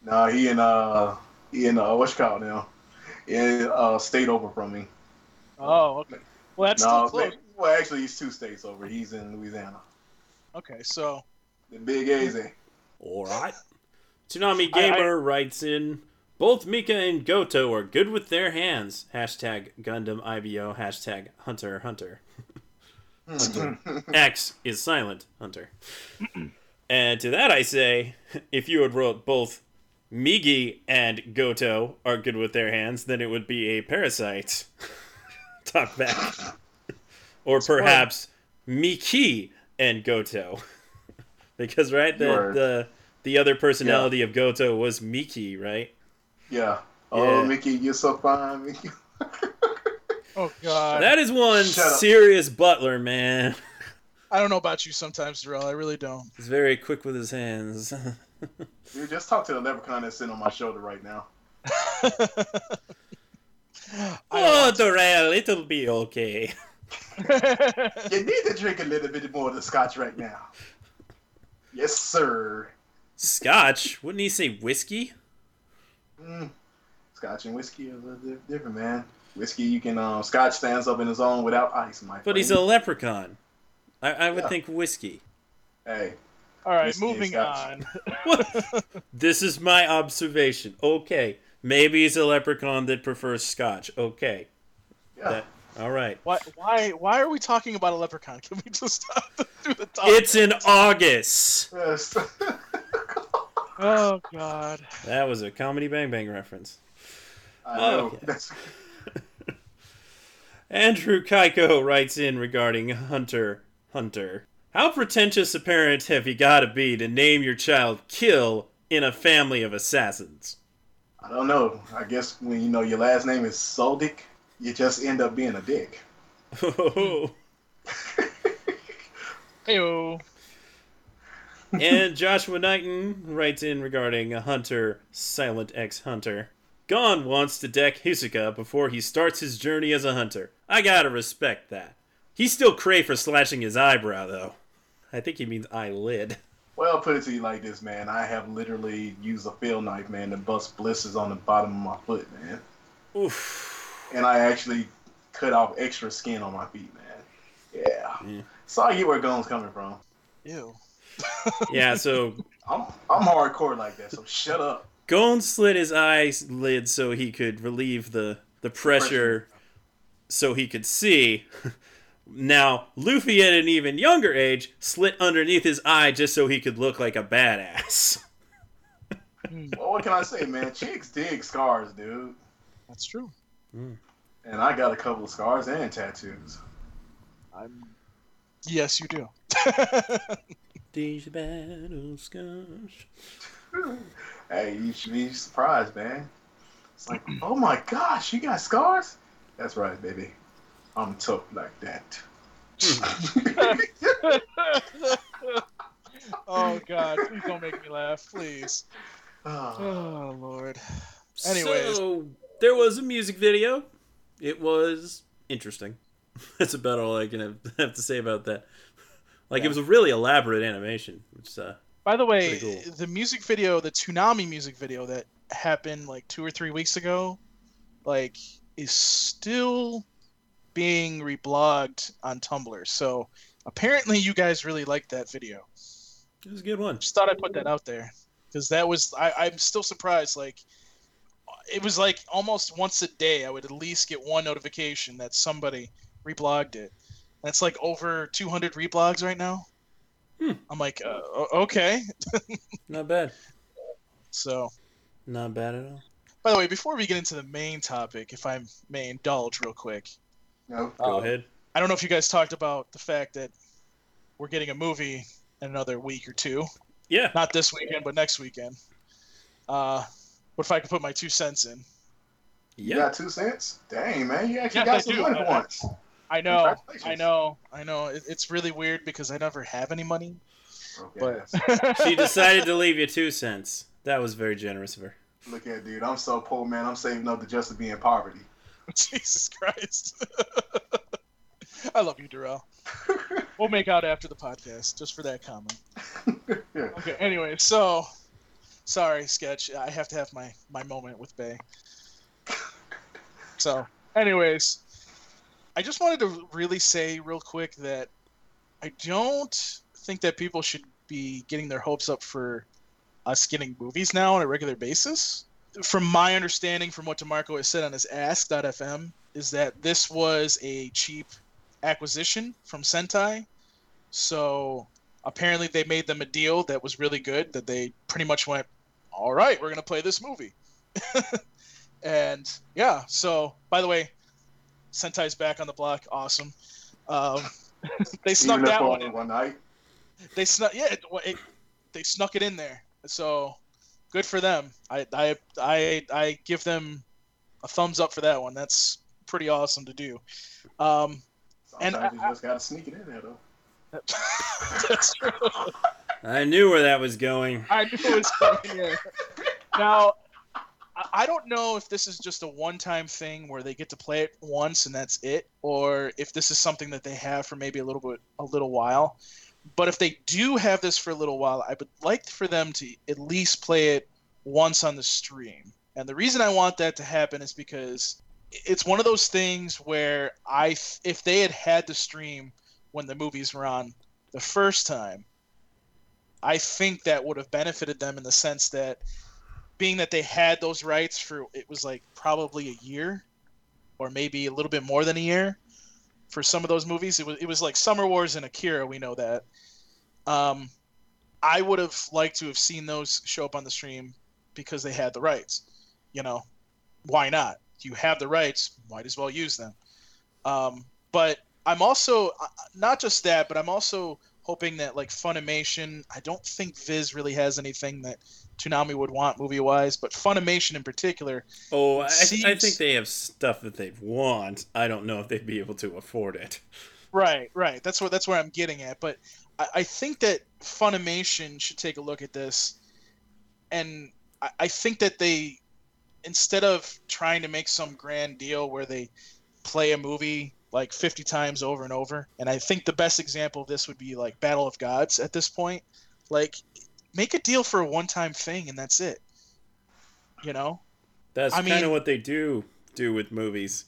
No, he and, uh he and, uh what's it called now? In uh state over from me. Oh, okay. Well, that's no, still close. man, well actually he's two states over. He's in Louisiana. Okay, so The big AZ. Alright. Toonami I- I- Gamer writes in Both Mika and Goto are good with their hands. Hashtag Gundam IBO. Hashtag Hunter x Hunter. X is silent, Hunter. and to that I say, if you had wrote both Migi and Goto are good with their hands, then it would be a Parasyte. Talk back. or perhaps Miki and Goto. because right, the, Word. the the other personality of Goto was Miki, right? Yeah. Oh Yeah. Mickey, you're so fine, Miki. oh god, That is one Shut up. serious butler, man. I don't know about you sometimes, Darrell. I really don't. He's very quick with his hands. Dude, just talk to the leprechaun that's sitting on my shoulder right now. oh, Darrell, it'll be okay. You need to drink a little bit more of the scotch right now. Yes, sir. Scotch? Wouldn't he say whiskey? Mm. Scotch and whiskey are a little different, man. Whiskey, you can um, Scotch stands up in his own without ice, my But he's a leprechaun. I, I would Yeah. think whiskey. Hey, All right, Whiskey moving on. This is my observation. Okay. Maybe he's a leprechaun that prefers scotch. Okay. yeah. That, all right. Why, why, why are we talking about a leprechaun? Can we just stop do the topic? It's in August. Yes. Oh god. That was a comedy Bang Bang reference. I know. Okay. Andrew Kaiko writes in regarding Hunter Hunter. How pretentious a parent have you gotta be to name your child Kill in a family of assassins? I don't know. I guess when you know your last name is Zoldyck, you just end up being a dick. Oh. Heyo. and Joshua Knighton writes in regarding a hunter, Silent X Hunter. Gon wants to deck Hisoka before he starts his journey as a hunter. I gotta respect that. He's still cray for slashing his eyebrow, though. I think he means eyelid. Well, put it to you like this, man. I have literally used a field knife, man, to bust blisters on the bottom of my foot, man. Oof. And I actually cut off extra skin on my feet, man. Yeah. Yeah. So I get where Gon's coming from. Ew. Yeah, so I'm I'm hardcore like that, so shut up. Gon slit his eyelid so he could relieve the, the pressure so he could see. Now, Luffy at an even younger age slit underneath his eye just so he could look like a badass. Well, what can I say, man? Chicks dig scars, dude. That's true. Mm. And I got a couple of scars and tattoos. I'm. Yes, you do. These battle scars. Hey, you should be surprised, man. It's like, oh my gosh, you got scars? That's right, baby. I'm tough like that. oh God! Please don't make me laugh, please. Ah, Oh Lord. Anyways. So, there was a music video. It was interesting. That's about all I can have, have to say about that. Like, it was a really elaborate animation. Which, uh, By the way, cool. the music video, the Toonami music video that happened like two or three weeks ago, like is still being reblogged on Tumblr. So apparently, you guys really liked that video. it was a good one. Just thought I'd put that out there because that was I, I'm still surprised. Like it was like almost once a day I would at least get one notification that somebody reblogged it. That's like over 200 reblogs right now. Hmm. I'm like, uh, okay. Not bad. So, Not bad at all. by the way, before we get into the main topic, if I may indulge real quick, no. Go Um, ahead. I don't know if you guys talked about the fact that we're getting a movie in another week or two. Yeah. Not this weekend, but next weekend. Uh, what if I could put my two cents in? You got two cents? Dang, man, you actually Yes, got I some do. money I- points. I know, I know, I know. It, it's really weird because I never have any money. Okay, But She decided to leave you two cents. That was very generous of her. look at dude, I'm so poor, man. I'm saving up to just to be in poverty. Jesus Christ. I love you, Darrell. We'll make out after the podcast, just for that comment. yeah. Okay. Anyway, so sorry, sketch. I have to have my my moment with Bay. So, anyways, I just wanted to really say real quick that I don't think that people should be getting their hopes up for us getting movies now on a regular basis. From my understanding, from what DeMarco has said on his Ask.fm, is that this was a cheap acquisition from Sentai. So apparently they made them a deal that was really good that they pretty much went all right we're going to play this movie. And yeah so by the way sentai's back on the block. Awesome. Um, they snuck that one. in one night. they snuck yeah it, it, they snuck it in there. So good for them I, I i i give them a thumbs up for that one that's pretty awesome to do um And Sometimes I- you just gotta sneak it in there though. that's true I knew where that was going. I knew it was coming here. Now, I- I don't know if this is just a one-time thing where they get to play it once and that's it, or if this is something that they have for maybe a little bit, a little while. But if they do have this for a little while, I would like for them to at least play it once on the stream. And the reason I want that to happen is because it's one of those things where I, if they had had to stream when the movies were on the first time, I think that would have benefited them in the sense that being that they had those rights for it was like probably a year or maybe a little bit more than a year for some of those movies. It was it was like Summer Wars and Akira, we know that. Um I would have liked to have seen those show up on the stream because they had the rights. You know, why not? You have the rights, might as well use them. Um, but I'm also uh, not just that, but I'm also hoping that like Funimation. I don't think Viz really has anything that Toonami would want movie wise, but Funimation in particular, Oh, I, I think they have stuff that they'd want. I don't know if they'd be able to afford it. Right, right. That's what that's where I'm getting at. But I, I think that Funimation should take a look at this, and I, I think that they, instead of trying to make some grand deal where they play a movie like 50 times over and over, and I think the best example of this would be like Battle of Gods at this point. Like, make a deal for a one-time thing, and that's it. You know. That's I kind of what they do do with movies.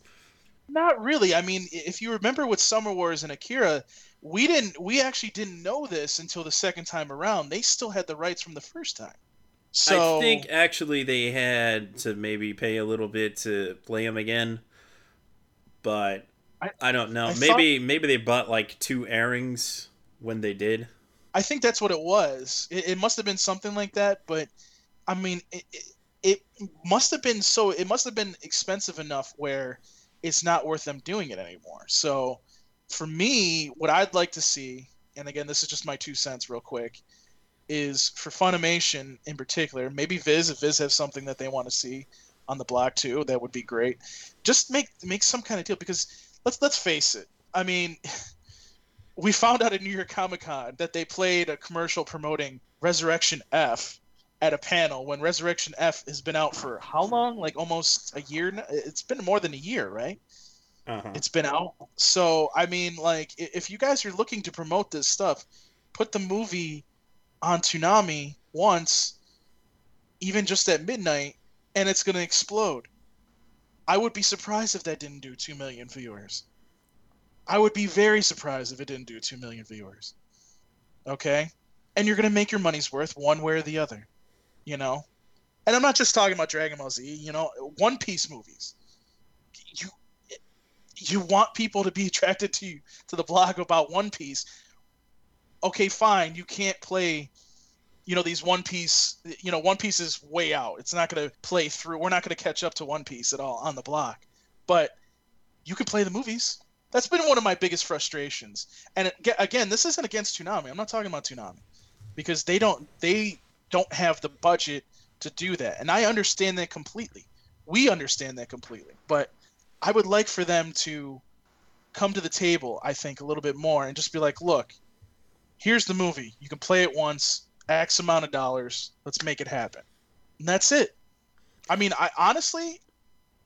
Not really. I mean, if you remember with Summer Wars and Akira, we didn't. We actually didn't know this until the second time around. They still had the rights from the first time. So I think actually they had to maybe pay a little bit to play them again, but I, I- don't know. I maybe maybe they bought like two airings when they did. I think that's what it was. It, it must have been something like that. But I mean, it, it, it must have been so. It must have been expensive enough where it's not worth them doing it anymore. So for me, what I'd like to see, and again, this is just my two cents, real quick, is for Funimation in particular, maybe Viz, if Viz has something that they want to see on the block too, that would be great. Just make make some kind of deal because let's let's face it. I mean, we found out at New York Comic Con that they played a commercial promoting Resurrection F at a panel when Resurrection F has been out for how long? Like almost a year. now? It's been more than a year, right? Uh-huh. It's been out. So I mean, like, if you guys are looking to promote this stuff, put the movie on Toonami once, even just at midnight, and it's gonna explode. I would be surprised if that didn't do two million viewers. I would be very surprised if it didn't do two million viewers. Okay, and you're gonna make your money's worth one way or the other, you know. And I'm not just talking about Dragon Ball Z. You know, One Piece movies. You you want people to be attracted to you, to the blog about One Piece. Okay, fine. You can't play, you know, these One Piece. You know, One Piece is way out. It's not going to play through. We're not going to catch up to One Piece at all on the block. But you can play the movies. That's been one of my biggest frustrations. And again, this isn't against Toonami. I'm not talking about Toonami because they don't they don't have the budget to do that. And I understand that completely. We understand that completely. But I would like for them to come to the table, I think, a little bit more and just be like, look, here's the movie. You can play it once, X amount of dollars. Let's make it happen. And that's it. I mean, I honestly,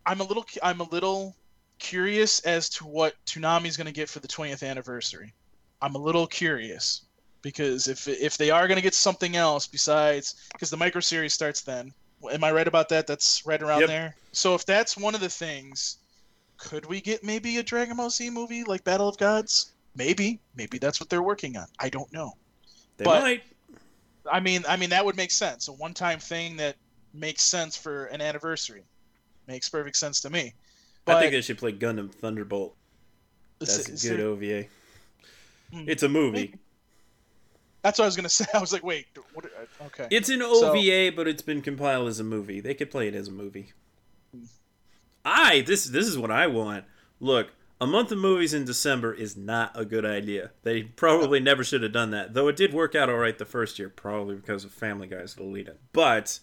I'm a little, I'm a little curious as to what Toonami's going to get for the 20th anniversary. I'm a little curious because if if they are going to get something else besides because the micro series starts then. Am I right about that? That's right around Yep. there. So if that's one of the things, could we get maybe a Dragon Ball Z movie like Battle of Gods? Maybe. Maybe that's what they're working on. I don't know. They But- might. I mean, I mean that would make sense. A one-time thing that makes sense for an anniversary makes perfect sense to me. But I think they should play Gundam Thunderbolt. That's a good there- OVA. Hmm. It's a movie. that's what I was gonna say. I was like, wait, what, okay. It's an So- OVA, but it's been compiled as a movie. They could play it as a movie. I this this is what I want. Look, a month of movies in December is not a good idea. They probably never should have done that. Though it did work out all right the first year, probably because of Family Guy's Lolita. But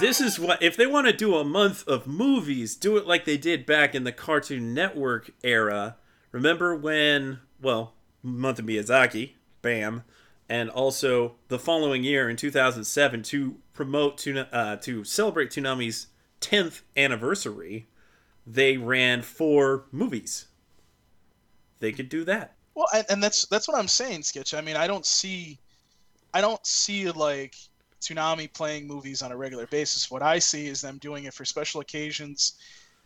this is what if they want to do a month of movies, do it like they did back in the Cartoon Network era. Remember when? Well, month of Miyazaki, bam, and also the following year in 2007 to promote to uh, to celebrate Toonami's 10th anniversary, they ran four movies. They could do that. Well, and, and that's that's what I'm saying, Sketch. I mean, I don't see, I don't see like Toonami playing movies on a regular basis. What I see is them doing it for special occasions,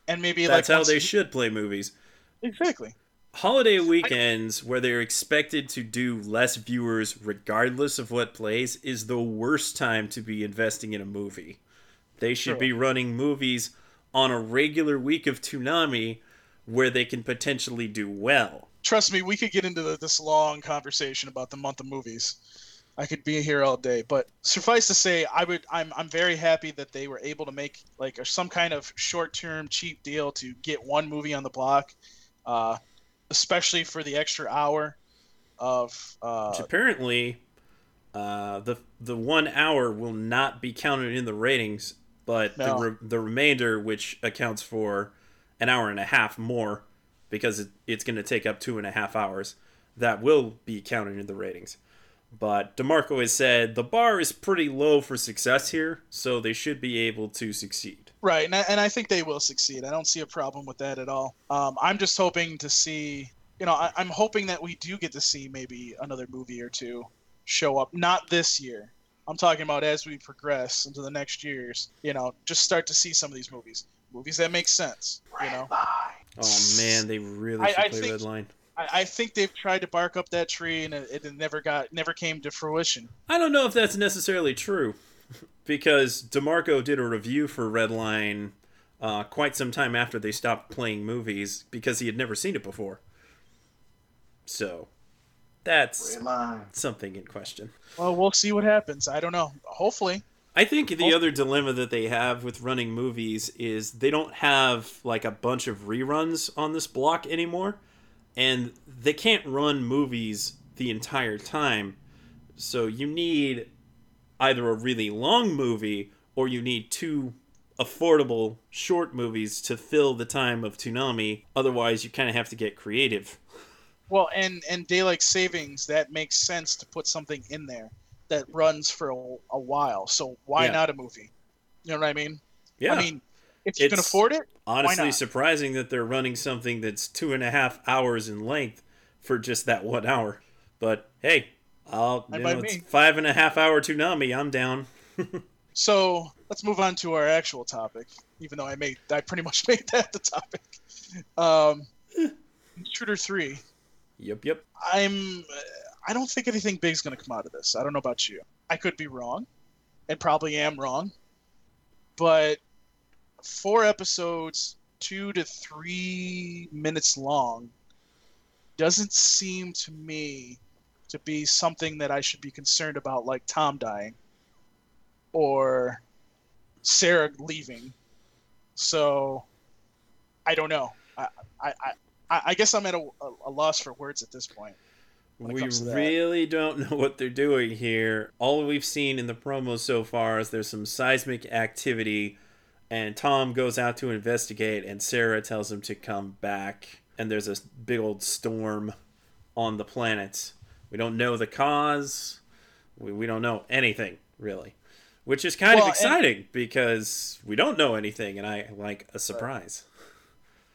and maybe That's like how they a- should play movies. exactly. Holiday weekends where they're expected to do less viewers regardless of what plays is the worst time to be investing in a movie. They should be running movies on a regular week of Toonami where they can potentially do well. Trust me, we could get into the, this long conversation about the month of movies. I could be here all day, but suffice to say, I would. I'm I'm very happy that they were able to make like a, some kind of short-term cheap deal to get one movie on the block, uh, especially for the extra hour of uh, Which apparently uh, the the one hour will not be counted in the ratings, but the re- the remainder, which accounts for an hour and a half more, because it, it's going to take up two and a half hours, that will be counted in the ratings. But Demarco has said the bar is pretty low for success here, so they should be able to succeed. Right, and I, and I think they will succeed. I don't see a problem with that at all. Um, I'm just hoping to see, you know, I, I'm hoping that we do get to see maybe another movie or two show up. Not this year. I'm talking about as we progress into the next years. You know, just start to see some of these movies, movies that make sense. You know, Oh man, they really I- should I play think- Redline. I, I think they've tried to bark up that tree and it, it never got, never came to fruition. I don't know if that's necessarily true, because Demarco did a review for Redline uh, quite some time after they stopped playing movies because he had never seen it before. So, that's something in question. Well, we'll see what happens. I don't know. Hopefully, I think the other dilemma that they have with running movies is they don't have like a bunch of reruns on this block anymore, and they can't run movies the entire time. So you need either a really long movie or you need two affordable short movies to fill the time of Toonami. Otherwise, you kind of have to get creative. Well, and and daylight savings that makes sense to put something in there that runs for a, a while. So why Yeah. not a movie? You know what I mean? Yeah, I mean, if you can afford it, honestly surprising that they're running something that's two and a half hours in length for just that one hour. But hey, I'll you know, it's me. five and a half hour Toonami. I'm down. so let's move on to our actual topic. Even though I made, I pretty much made that the topic. Um, Intruder Three. Yep, yep. I'm. I don't think anything big's going to come out of this. I don't know about you. I could be wrong, and probably am wrong. But four episodes, two to three minutes long, doesn't seem to me to be something that I should be concerned about, like Tom dying or Sarah leaving. So I don't know. I I, I, I guess I'm at a, a loss for words at this point. We comes to that. really don't know what they're doing here. All we've seen in the promos so far is there's some seismic activity, and Tom goes out to investigate, and Sarah tells him to come back. And there's a big old storm on the planet. We don't know the cause. We, we don't know anything, really. Which is kind Well, of and- exciting because we don't know anything, and I like a surprise.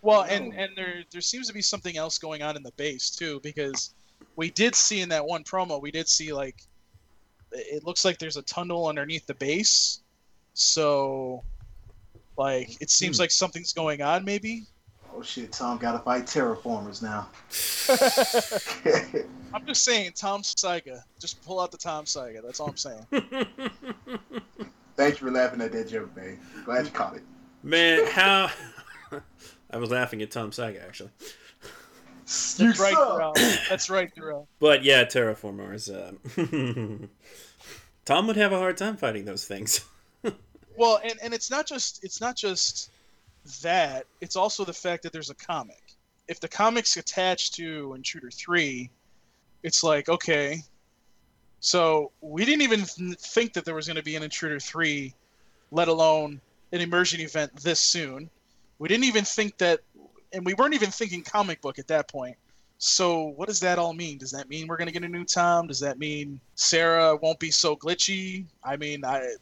Well, and and there there seems to be something else going on in the base too, because we did see in that one promo, we did see like it looks like there's a tunnel underneath the base, so like it seems Hmm. like something's going on. Maybe Oh shit, Tom gotta fight terraformers now. I'm just saying, Tom Saiga, just pull out the Tom Saiga. That's all I'm saying. Thanks for laughing at that joke, man. Glad you caught it. Man, how. I was laughing at Tom Saga, actually. You That's right, suck. Darrell. That's right, Darrell. But yeah, terraformers. Uh, Tom would have a hard time fighting those things. Well, and, and it's not just it's not just that. It's also the fact that there's a comic. If the comic's attached to Intruder Three, it's like okay. So we didn't even think that there was going to be an Intruder Three, let alone an immersion event this soon. We didn't even think that, and we weren't even thinking comic book at that point. So what does that all mean? Does that mean we're going to get a new Tom? Does that mean Sarah won't be so glitchy? I mean, I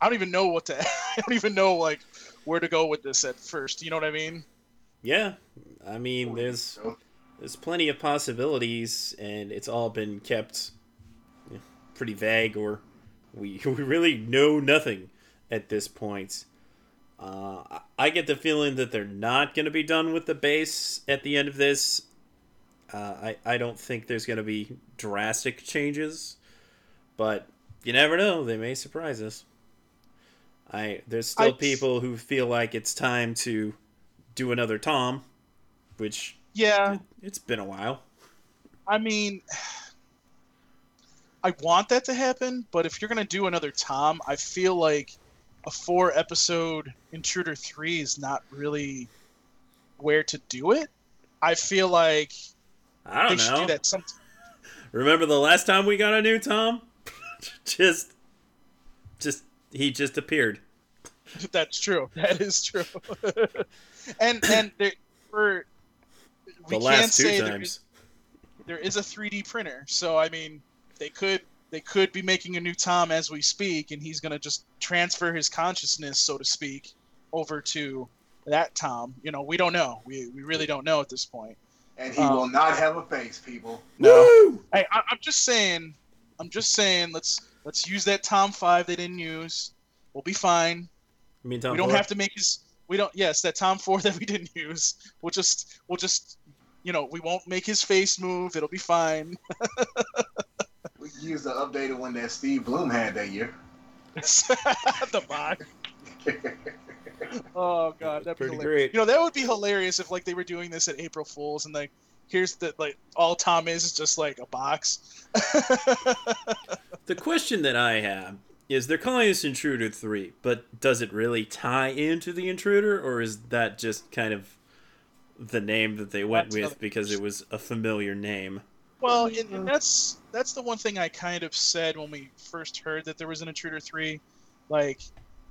I don't even know what to. I don't even know like where to go with this at first. You know what I mean? yeah, I mean, there's there's plenty of possibilities, and it's all been kept you know, pretty vague, or we we really know nothing at this point. Uh, I- get the feeling that they're not going to be done with the base at the end of this. Uh, I I don't think there's going to be drastic changes, but you never know. They may surprise us. I there's still I- people who feel like it's time to do another Tom, which Yeah. it's been a while. I mean, I want that to happen, but if you're gonna do another Tom, I feel like a four episode Intruder Three is not really where to do it. I feel like I don't know. do. Remember the last time we got a new Tom? just he just appeared. That's true. That is true. and and there, for we The can last two say there times. is, there is a 3D printer, so I mean they could they could be making a new Tom as we speak, and he's gonna just transfer his consciousness, so to speak, over to that Tom. You know, we don't know. We we really don't know at this point. And he Um, will not have a face, people. Woo! Hey, I, I'm just saying. I'm just saying. Let's let's use that Tom five they didn't use. We'll be fine. I mean, Tom we don't Ford? have to make his. We don't. Yes, that Tom four that we didn't use. We'll just. We'll just. You know, we won't make his face move. It'll be fine. We can use the updated one that Steve Blum had that year. the box. Oh god, that'd be Pretty hilarious. great. You know, that would be hilarious if like they were doing this at April Fools and like here's the like all Tom is is just like a box. The question that I have is they're calling this Intruder 3, but does it really tie into the Intruder, or is that just kind of the name that they went That's with because it was a familiar name? Well, and, and that's that's the one thing I kind of said when we first heard that there was an Intruder three. Like,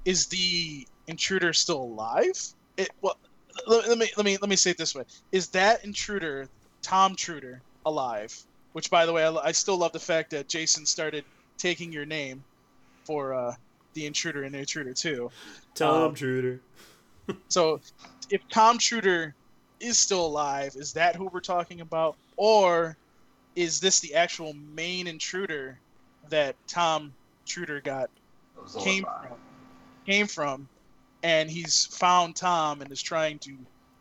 is the Intruder still alive? It well, let, let me let me let me say it this way: Is that Intruder, Tom Truder, alive? Which, by the way, I, I still love the fact that Jason started taking your name for uh, the Intruder and the Intruder two. Tom Um, Intruder. So, if Tom Truder is still alive, is that who we're talking about, or is this the actual main intruder that Tom Truder got came from? Came from, and he's found Tom and is trying to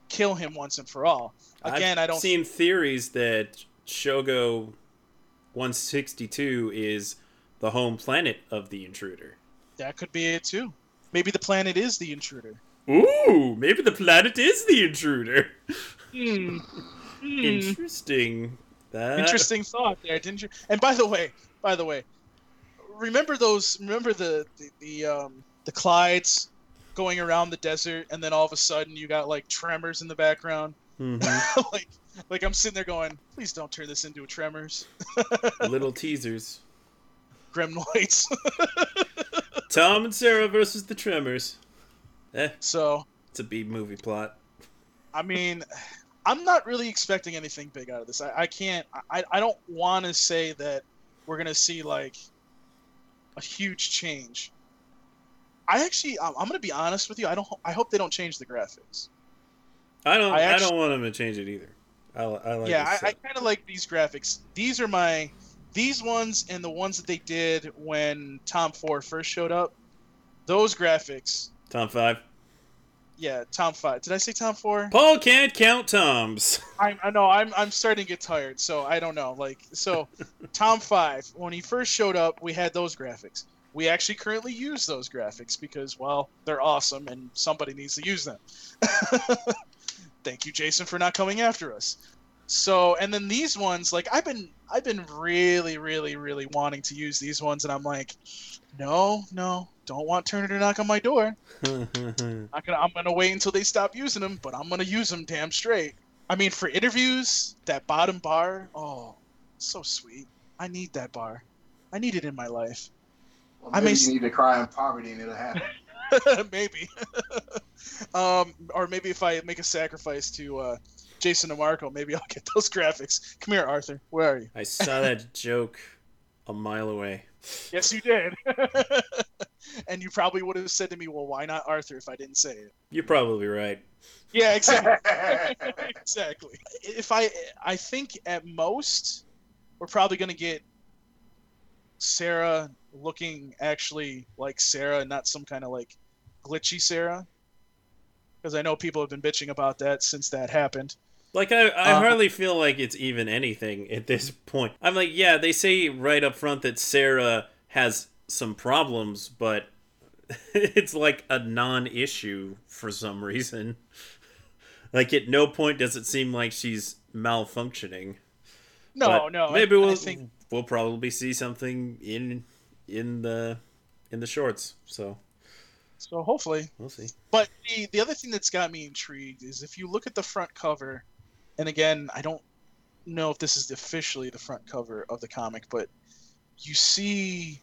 kill him once and for all. Again, I've I don't. seen theories that Shogo 162 is the home planet of the Intruder. That could be it too. Maybe the planet is the intruder. Ooh, maybe the planet is the Intruder. Hmm. Interesting. That Interesting thought there, didn't you? And by the way, by the way, remember those? Remember the the, the um the Clydes going around the desert, and then all of a sudden you got like tremors in the background. Mhm. like like I'm sitting there going, please don't turn this into a tremors. Little teasers. Gremlins. Tom and Sarah versus the Tremors. Eh, so it's a B movie plot. I mean, I'm not really expecting anything big out of this. I, I can't. I, I don't want to say that we're gonna see like a huge change. I actually, I'm, I'm gonna be honest with you. I don't. I hope they don't change the graphics. I don't. I I, don't want them to change it either. I, I like. yeah, I, I kind of like these graphics. These are my, these ones and the ones that they did when Tom Four first showed up. Those graphics. Tom five. Yeah, Tom Five. Did I say Tom Four? Paul can't count Toms. I'm, I know I'm I'm starting to get tired, so I don't know. Like so, Tom Five when he first showed up, we had those graphics. We actually currently use those graphics because well, they're awesome and somebody needs to use them. Thank you, Jason, for not coming after us. So and then these ones, like I've been I've been really really really wanting to use these ones, and I'm like, no no, don't want Turner to knock on my door. Not gonna, I'm gonna wait until they stop using them, but I'm gonna use them damn straight. I mean, for interviews, that bottom bar, oh, so sweet. I need that bar. I need it in my life. Well, I may you need to cry in poverty and it'll happen. maybe. um, or maybe if I make a sacrifice to uh, Jason DeMarco, maybe I'll get those graphics. Come here, Arthur. Where are you? I saw that joke a mile away. Yes, you did. and you probably would have said to me, "Well, why not Arthur?" If I didn't say it. You're probably right. Yeah, exactly. exactly. If I, I think at most, we're probably gonna get Sarah looking actually like Sarah, not some kind of like glitchy Sarah. Because I know people have been bitching about that since that happened. Like I, I Uh, hardly feel like it's even anything at this point. I'm like, yeah, they say right up front that Sarah has some problems, but it's like a non-issue for some reason. Like at no point does it seem like she's malfunctioning. No, But no. I- Maybe we'll I think we'll probably see something in in the in the shorts. So so. Hopefully, we'll see. But the the other thing that's got me intrigued is if you look at the front cover, and again, I don't know if this is officially the front cover of the comic, but you see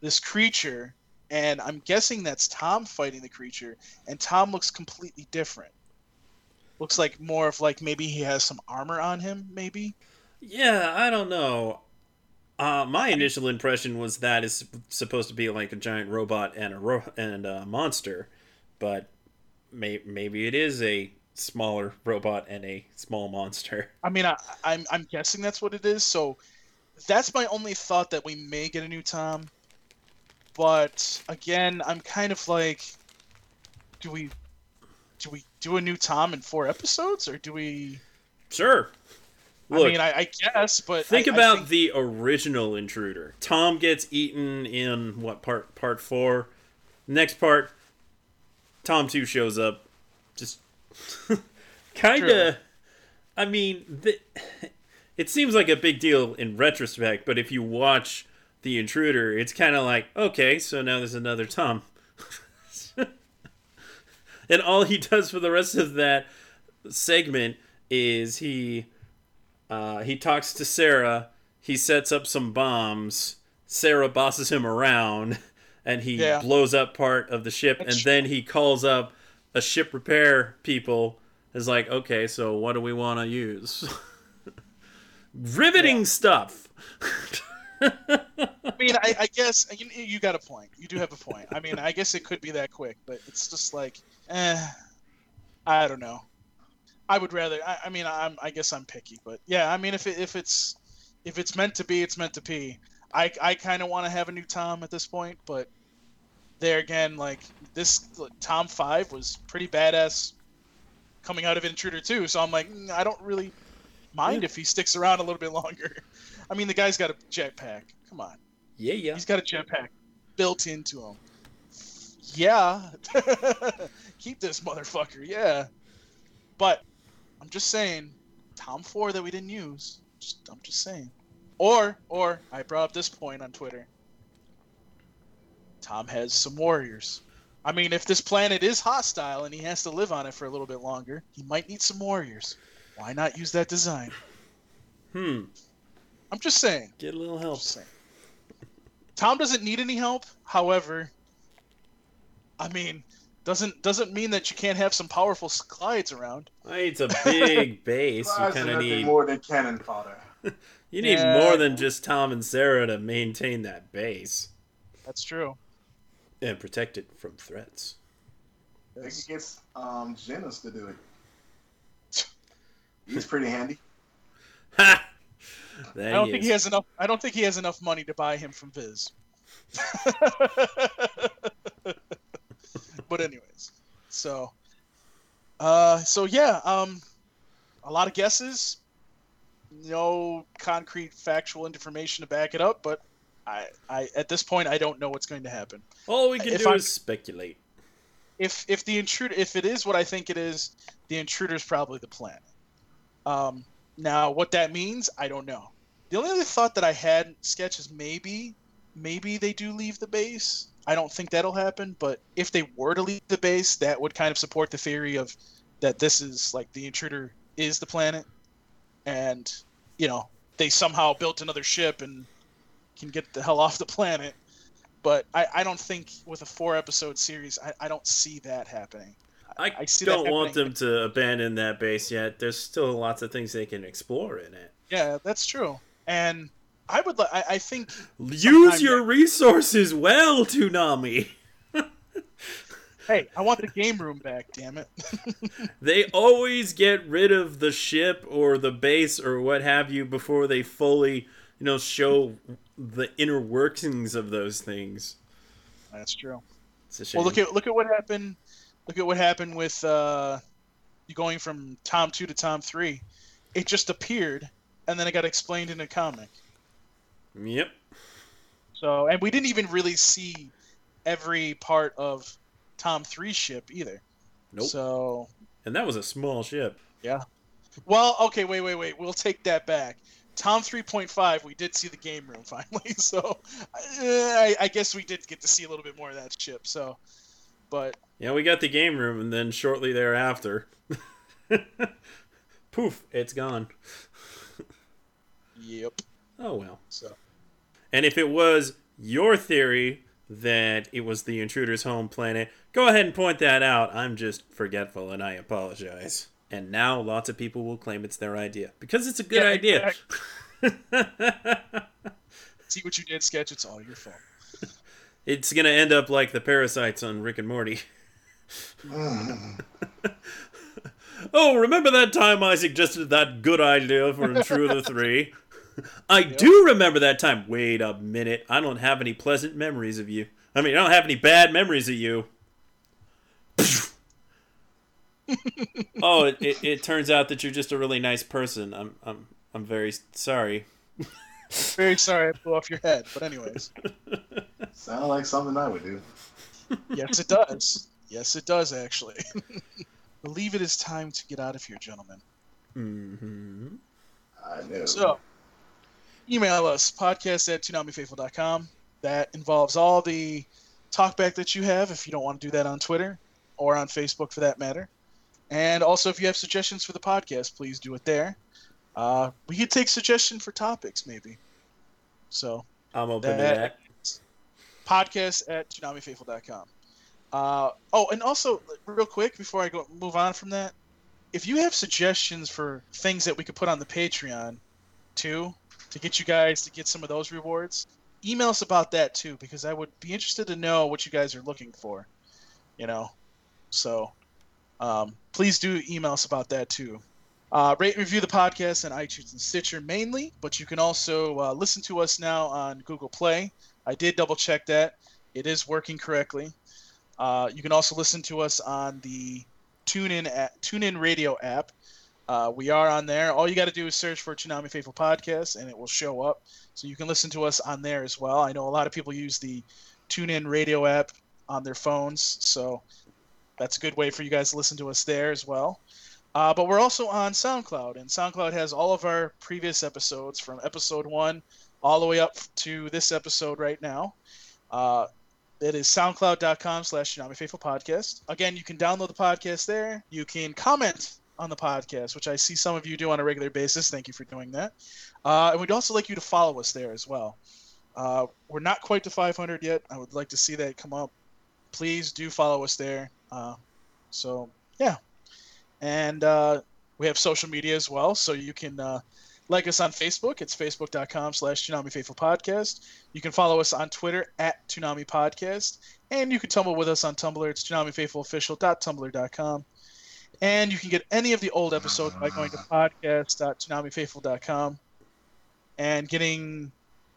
this creature, and I'm guessing that's Tom fighting the creature, and Tom looks completely different. Looks like more of like maybe he has some armor on him, maybe. Yeah, I don't know. Uh, my initial impression was that it's supposed to be like a giant robot and a ro- and a monster, but may- maybe it is a smaller robot and a small monster. I mean, I, I'm I'm guessing that's what it is. So that's my only thought that we may get a new Tom. But again, I'm kind of like, do we do we do a new Tom in four episodes, or do we? Sure. Look, I mean, I, I guess, but think I- I about think- the original intruder. Tom gets eaten in what part? Part four. Next part, Tom two shows up. Just kind of. I mean, the, it seems like a big deal in retrospect, but if you watch the intruder, it's kind of like, okay, so now there's another Tom. and all he does for the rest of that segment is he uh, he talks to Sarah. He sets up some bombs. Sarah bosses him around, and he Yeah. blows up part of the ship. That's and then he calls up a ship repair people. Is like, okay, so what do we want to use? Riveting stuff. I mean, I, I guess you, you got a point. You do have a point. I mean, I guess it could be that quick, but it's just like, eh, I don't know. I would rather. I, I mean, I'm. I guess I'm picky, but yeah. I mean, if it, if it's if it's meant to be, it's meant to be. I I kind of want to have a new Tom at this point, but there again, like this Tom Five was pretty badass coming out of Intruder Two, so I'm like, mm, I don't really mind if he sticks around a little bit longer. I mean, the guy's got a jetpack. Come on. Yeah, yeah. He's got a jetpack built into him. Yeah. Keep this motherfucker. Yeah. But I'm just saying, Tom 4 that we didn't use. Just, I'm just saying. Or, or I brought up this point on Twitter. Tom has some warriors. I mean, if this planet is hostile and he has to live on it for a little bit longer, he might need some warriors. Why not use that design? Hmm. I'm just saying. Get a little help. Tom doesn't need any help. However, I mean, doesn't doesn't mean that you can't have some powerful Clydes around. It's a big base. You kind of need more than cannon fodder. you need Yeah. more than just Tom and Sarah to maintain that base That's true. and protect it from threats. They could get um, Genos to do it. He's pretty handy. Ha! There I don't he think is. he has enough. I don't think he has enough money to buy him from Viz. But anyways, so, uh, so yeah, um, a lot of guesses, no concrete factual information to back it up, but I, I at this point I don't know what's going to happen. All we can if do I'm- is speculate. if if the intruder if it is what I think it is, the intruder is probably the planet. Um, now what that means, I don't know. The only other thought that I had sketch is maybe maybe they do leave the base. I don't think that'll happen, but if they were to leave the base, that would kind of support the theory of that this is like the intruder is the planet, and you know they somehow built another ship and can get the hell off the planet. But I, I don't think with a four episode series I, I don't see that happening. I, I see don't want them to abandon that base yet. There's still lots of things they can explore in it. yeah that's true. And i would li- I, I think Use your resources well, Toonami. hey i want the game room back damn it They always get rid of the ship or the base or what have you before they fully, you know, show the inner workings of those things. that's true It's a shame. well look at look at what happened look at what happened with uh you going from tom 2 to tom 3 it just appeared and then it got explained in a comic Yep. so and we didn't even really see every part of tom 3 ship either Nope. so and that was a small ship. Yeah. Well, okay, wait, wait, wait. We'll take that back. Tom 3.5, we did see the game room finally, so uh, I, I guess we did get to see a little bit more of that ship. So, but Yeah, we got the game room, and then shortly thereafter, poof, it's gone. Yep. Oh well. So And if it was your theory that it was the intruder's home planet, go ahead and point that out. I'm just forgetful and I apologize. And now lots of people will claim it's their idea because it's a good Yeah, idea. see what you did, sketch. It's all your fault. it's going to end up like the parasites on Rick and Morty. Ah. oh, remember that time I suggested that good idea for Intruder 3? I do remember that time. Wait a minute. I don't have any pleasant memories of you. I mean, I don't have any bad memories of you. oh, it, it, it turns out that you're just a really nice person. I'm I'm I'm very sorry. Very sorry I blew off your head, but anyways, Sound like something I would do. yes, it does. Yes, it does actually. Believe it is time to get out of here, gentlemen. hmm I know. So, email us podcast at toonamifaithful.com. That involves all the talkback that you have if you don't want to do that on Twitter or on Facebook for that matter. And also, if you have suggestions for the podcast, please do it there. Uh, we could take suggestion for topics, maybe. So, I'm open to That- that. podcast at toonamifaithful.com. Uh, oh, and also, real quick before I go move on from that, if you have suggestions for things that we could put on the Patreon too, to get you guys to get some of those rewards, email us about that too, because I would be interested to know what you guys are looking for. You know, so um, please do email us about that too. Uh, rate review the podcast on iTunes and Stitcher mainly, but you can also uh, listen to us now on Google Play. I did double check that; it is working correctly. Uh, you can also listen to us on the TuneIn app, TuneIn Radio app. Uh, we are on there. All you got to do is search for Toonami Faithful Podcast, and it will show up. So you can listen to us on there as well. I know a lot of people use the TuneIn Radio app on their phones, so that's a good way for you guys to listen to us there as well. Uh, but we're also on SoundCloud, and SoundCloud has all of our previous episodes from episode one all the way up to this episode right now. Uh, it is soundcloud.com slash Toonami Faithful Podcast. Again, you can download the podcast there. You can comment on the podcast, which I see some of you do on a regular basis. Thank you for doing that. Uh, and we'd also like you to follow us there as well. Uh, we're not quite to 500 yet. I would like to see that come up. Please do follow us there. Uh, so, yeah. And uh, we have social media as well, so you can uh, like us on Facebook. It's facebook.com slash Toonami Faithful Podcast. You can follow us on Twitter at Toonami Podcast. And you can tumble with us on Tumblr. It's ToonamiFaithfulOfficial.tumblr.com. And you can get any of the old episodes by going to podcast.toonamifaithful.com and getting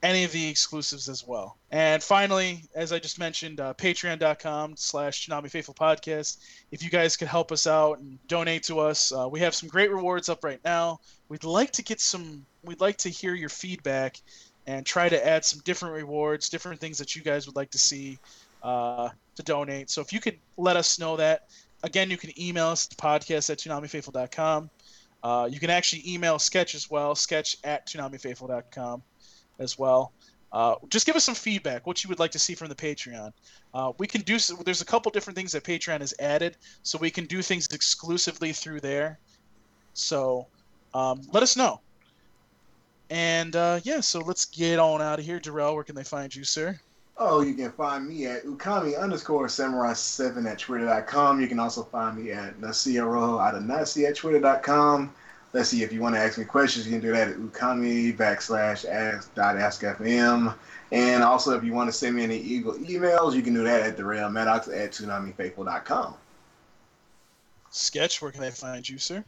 any of the exclusives as well. And finally, as I just mentioned, uh, patreon.com slash Toonami Faithful Podcast. If you guys could help us out and donate to us, uh, we have some great rewards up right now. We'd like to get some, we'd like to hear your feedback and try to add some different rewards, different things that you guys would like to see uh, to donate. So if you could let us know that, again, you can email us at podcast at ToonamiFaithful.com. Uh, you can actually email Sketch as well, sketch at ToonamiFaithful.com as well. Uh, just give us some feedback, what you would like to see from the Patreon. Uh, we can do. There's a couple different things that Patreon has added, so we can do things exclusively through there. So um, let us know. And uh, yeah, so let's get on out of here. Darrell, where can they find you, sir? Oh, you can find me at Ukami underscore Samurai7 at Twitter.com. You can also find me at Nasia Rojo out of Nasi at Twitter.com. Let's see, if you want to ask me questions, you can do that at Ukami backslash ask dot askfm. And also, if you want to send me any eagle emails, you can do that at Darrell Maddox at ToonamiFaithful.com. Sketch, where can I find you, sir?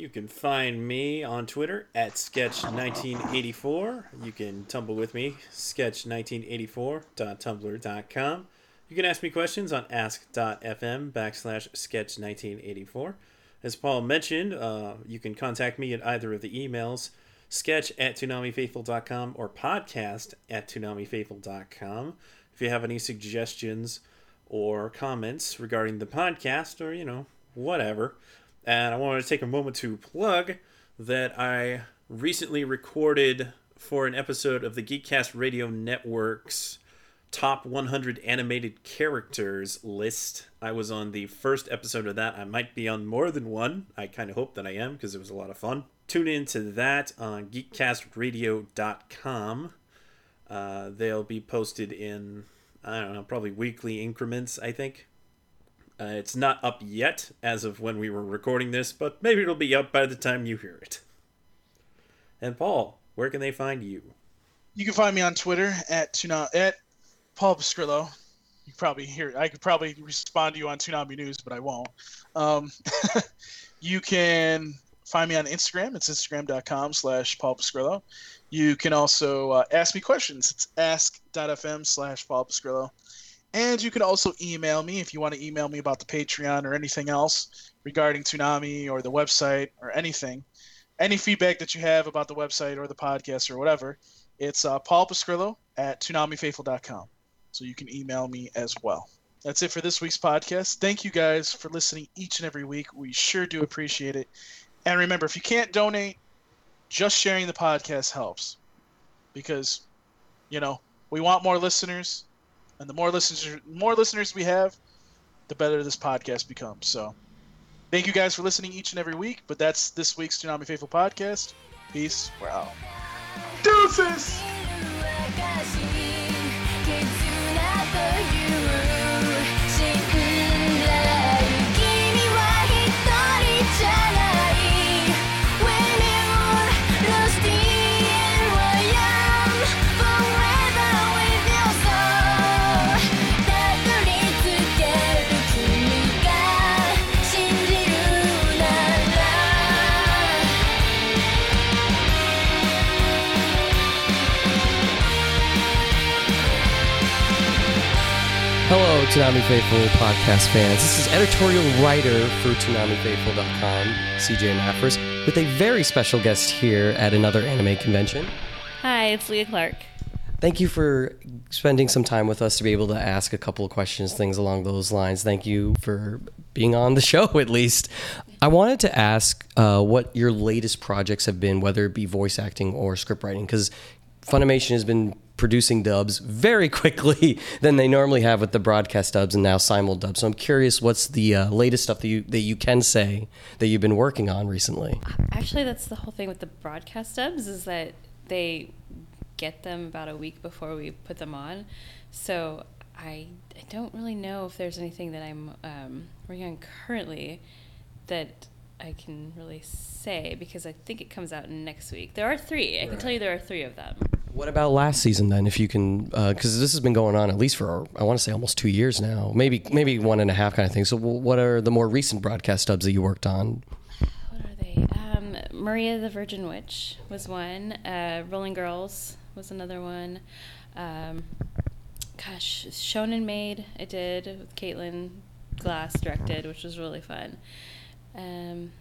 You can find me on Twitter at sketch1984. You can tumble with me, sketch1984.tumblr.com. You can ask me questions on ask.fm backslash sketch1984. As Paul mentioned, uh, you can contact me at either of the emails, sketch at toonamifaithful.com or podcast at toonamifaithful.com. If you have any suggestions or comments regarding the podcast or, you know, whatever. And I wanted to take a moment to plug that I recently recorded for an episode of the Geekcast Radio Network's top 100 animated characters list. I was on the first episode of that. I might be on more than one. I kind of hope that I am because it was a lot of fun. Tune in to that on geekcastradio.com. Uh, they'll be posted in, I don't know, probably weekly increments, I think. Uh, it's not up yet as of when we were recording this, but maybe it'll be up by the time you hear it. And Paul, where can they find you? You can find me on Twitter at Tuna at Paul Pascrillo. You probably hear I could probably respond to you on Toonami News, but I won't. Um, you can find me on Instagram. It's instagram.com slash Paul Pascrillo. You can also uh, ask me questions. It's ask.fm slash Paul Pascrillo. And you can also email me if you want to email me about the Patreon or anything else regarding Toonami or the website or anything. Any feedback that you have about the website or the podcast or whatever, it's uh, Paul Pascrillo at ToonamiFaithful.com. So you can email me as well. That's it for this week's podcast. Thank you guys for listening each and every week. We sure do appreciate it. And remember, if you can't donate, just sharing the podcast helps. Because, you know, we want more listeners. And the more listeners more listeners we have, the better this podcast becomes. So thank you guys for listening each and every week. But that's this week's Toonami Faithful podcast. Peace. We're out. Deuces!「Toonami Faithful podcast fans. This is editorial writer for ToonamiFaithful.com, CJ Maffers, with a very special guest here at another anime convention. Hi, it's Leah Clark. Thank you for spending some time with us to be able to ask a couple of questions, things along those lines. Thank you for being on the show, at least. I wanted to ask uh, what your latest projects have been, whether it be voice acting or script writing, because Funimation has been producing dubs very quickly than they normally have with the broadcast dubs and now simul dubs. So I'm curious, what's the uh, latest stuff that you that you can say that you've been working on recently? Actually, that's the whole thing with the broadcast dubs is that they get them about a week before we put them on. So I, I don't really know if there's anything that I'm um, working on currently that I can really say because I think it comes out next week. There are three. I can tell you there are three of them. What about last season then? If you can, because this has been going on at least for I want to say almost two years now, maybe maybe one and a half kind of thing. So, what are the more recent broadcast dubs that you worked on? What are they? Um, Maria the Virgin Witch was one. Uh, Rolling Girls was another one. Um, gosh, Shonen Maid I did with Caitlin Glass directed, which was really fun. Um,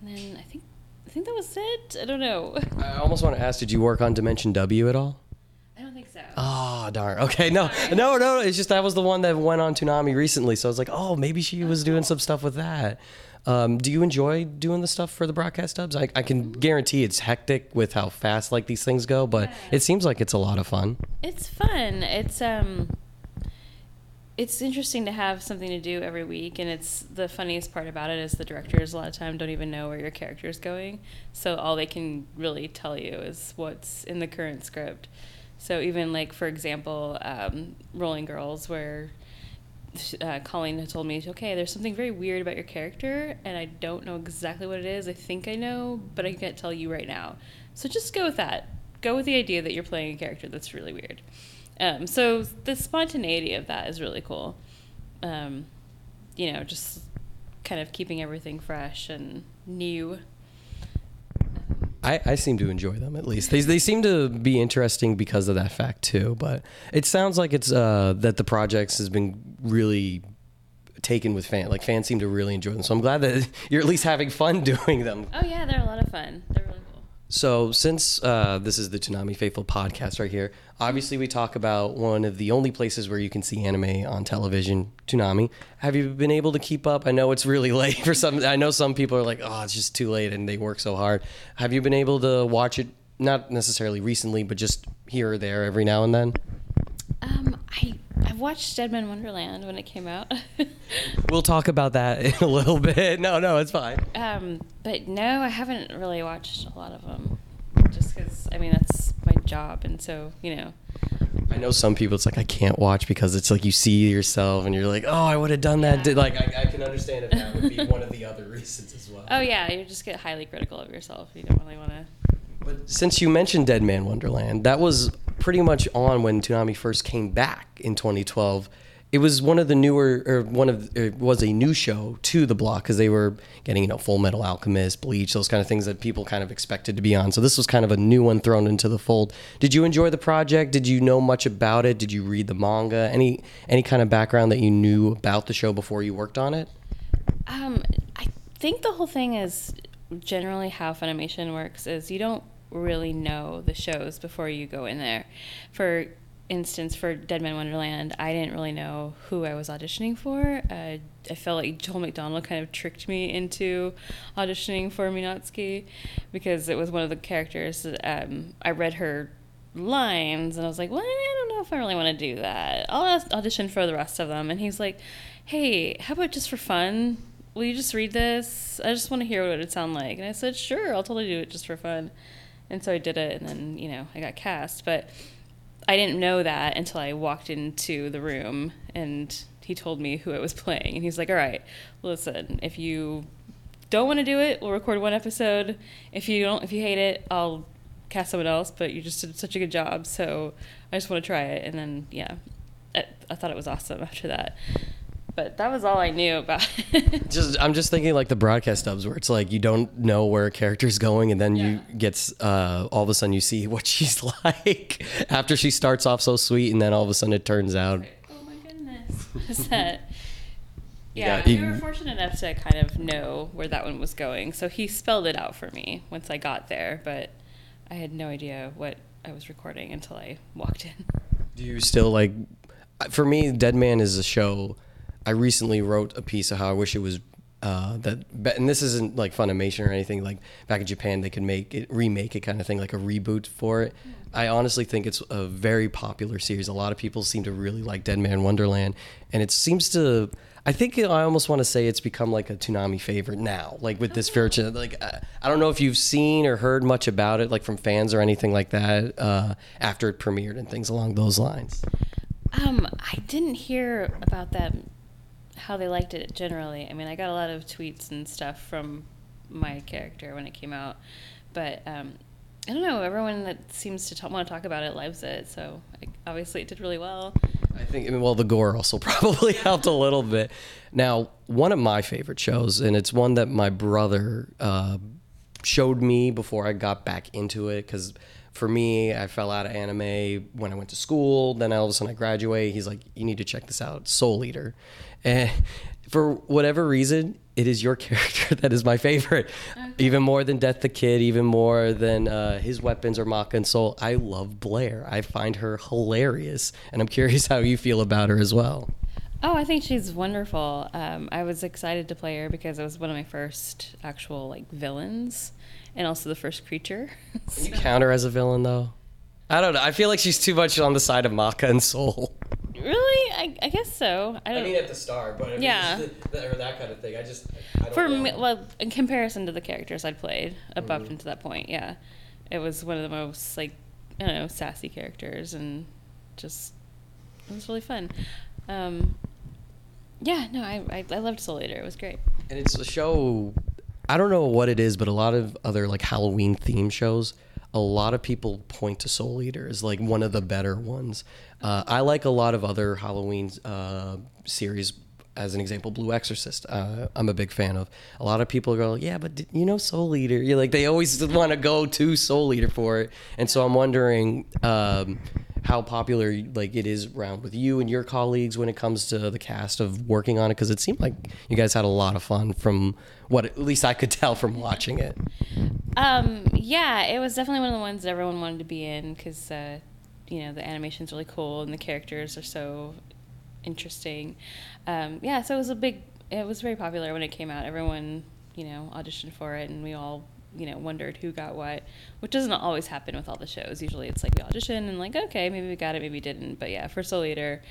and then I think I think that was it. I don't know. I almost want to ask, did you work on Dimension W at all? I don't think so. Oh darn. Okay, no, no, no. It's just that was the one that went on Toonami recently, so I was like, oh, maybe she was doing some stuff with that. Um, do you enjoy doing the stuff for the broadcast dubs? I, I can guarantee it's hectic with how fast like these things go, but it seems like it's a lot of fun. It's fun. It's um it's interesting to have something to do every week and it's the funniest part about it is the directors a lot of time don't even know where your character is going. So all they can really tell you is what's in the current script. So even like for example, um, Rolling Girls where uh, Colleen had told me, okay, there's something very weird about your character, and I don't know exactly what it is. I think I know, but I can't tell you right now. So just go with that. Go with the idea that you're playing a character that's really weird. Um, so the spontaneity of that is really cool. Um, you know, just kind of keeping everything fresh and new. I, I seem to enjoy them at least. They, they seem to be interesting because of that fact too. But it sounds like it's uh, that the projects has been really taken with fans. Like fans seem to really enjoy them. So I'm glad that you're at least having fun doing them. Oh yeah, they're a lot of fun. They're. So since uh, this is the Toonami Faithful podcast right here, obviously we talk about one of the only places where you can see anime on television, Toonami. Have you been able to keep up? I know it's really late for some. I know some people are like, oh, it's just too late, and they work so hard. Have you been able to watch it? Not necessarily recently, but just here or there every now and then. Um, I I watched Deadman Wonderland when it came out. We'll talk about that in a little bit. No, no, it's fine. um, but no, I haven't really watched a lot of them. Just because I mean that's my job, and so you know. I know some people. It's like I can't watch because it's like you see yourself and you're like, oh, I would have done that. Did Like I, I can understand if that would be one of the other reasons as well. Oh yeah, you just get highly critical of yourself. You don't really want to. But since you mentioned Deadman Wonderland, that was pretty much on when Toonami first came back in 2012. It was one of the newer, or one of, it was a new show to the block because they were getting, you know, Fullmetal Alchemist, Bleach, those kind of things that people kind of expected to be on. So this was kind of a new one thrown into the fold. Did you enjoy the project? Did you know much about it? Did you read the manga? Any any kind of background that you knew about the show before you worked on it? Um, I think the whole thing is generally how Funimation works is you don't really know the shows before you go in there. For instance, for Deadman Wonderland, I didn't really know who I was auditioning for. Uh, I felt like Joel McDonald kind of tricked me into auditioning for Minatsuki because it was one of the characters. that, Um, I read her lines and I was like, well, I don't know if I really want to do that. I'll audition for the rest of them. And he's like, hey, how about just for fun? Will you just read this? I just want to hear what it would sound like. And I said, sure, I'll totally do it just for fun. And so I did it, and then, you know, I got cast. But I didn't know that until I walked into the room and he told me who I was playing. And he's like, all right, listen, if you don't want to do it, we'll record one episode. If you don't, if you hate it, I'll cast someone else. But you just did such a good job, so I just want to try it. And then yeah, I, I thought it was awesome after that. But that was all I knew about. it. Just I'm just thinking like the broadcast dubs where it's like you don't know where a character's going and then you gets uh, all of a sudden you see what she's like after she starts off so sweet and then all of a sudden it turns out oh my goodness, is that? Yeah, Yeah, we you- were fortunate enough to kind of know where that one was going. So he spelled it out for me once I got there, but I had no idea what I was recording until I walked in. do you still like for me Dead Man is a show I recently wrote a piece of how I wish it was uh, that and this isn't like Funimation or anything like back in Japan they could make it remake it kind of thing like a reboot for it. I honestly think it's a very popular series. A lot of people seem to really like Deadman Wonderland and it seems to I think I almost want to say it's become like a Toonami favorite now, like with this virgin. Like I, I don't know if you've seen or heard much about it, like from fans or anything like that, uh, after it premiered and things along those lines. Um, I didn't hear about that, how they liked it generally. I mean, I got a lot of tweets and stuff from my character when it came out, but um, I don't know. Everyone that seems to ta- want to talk about it loves it, so obviously it did really well. I think well the gore also probably helped a little bit. Now, one of my favorite shows, and it's one that my brother uh, showed me before I got back into it, because for me, I fell out of anime when I went to school. Then all of a sudden I graduate. He's like, "You need to check this out, Soul Eater," and for whatever reason, it is your character that is my favorite, even more than Death the Kid, even more than uh, his weapons or Maka and Soul. I love Blair. I find her hilarious, and I'm curious how you feel about her as well. Oh, I think she's wonderful. Um, I was excited to play her because it was one of my first actual like villains, and also the first creature. Can you count her as a villain though? I don't know. I feel like she's too much on the side of Maka and Soul. really, I, I guess so. I don't. at the start, but I mean, Yeah. or that kind of thing. I just For me, well, in comparison to the characters I'd played up up until that point, yeah, it was one of the most like I don't know sassy characters, and just it was really fun. Um, yeah, no, I, I I loved Soul Eater. It was great. and it's a show i don't know what it is but a lot of other like halloween theme shows a lot of people point to soul eater as like one of the better ones. Uh, i like a lot of other halloween uh, series as an example blue exorcist uh, i'm a big fan of. A lot of people go yeah but did, you know soul eater? You're like they always want to go to soul eater for it. And so i'm wondering um, how popular like it is around with you and your colleagues when it comes to the cast of working on it because it seemed like you guys had a lot of fun from what at least I could tell from watching it. Um, yeah, it was definitely one of the ones that everyone wanted to be in because, uh, you know, the animation's really cool and the characters are so interesting. Um, yeah, so it was a big, it was very popular when it came out. Everyone, you know, auditioned for it and we all you know wondered who got what, which doesn't always happen with all the shows. Usually it's like we audition and like okay maybe we got it maybe we didn't. But yeah, for Soul Eater,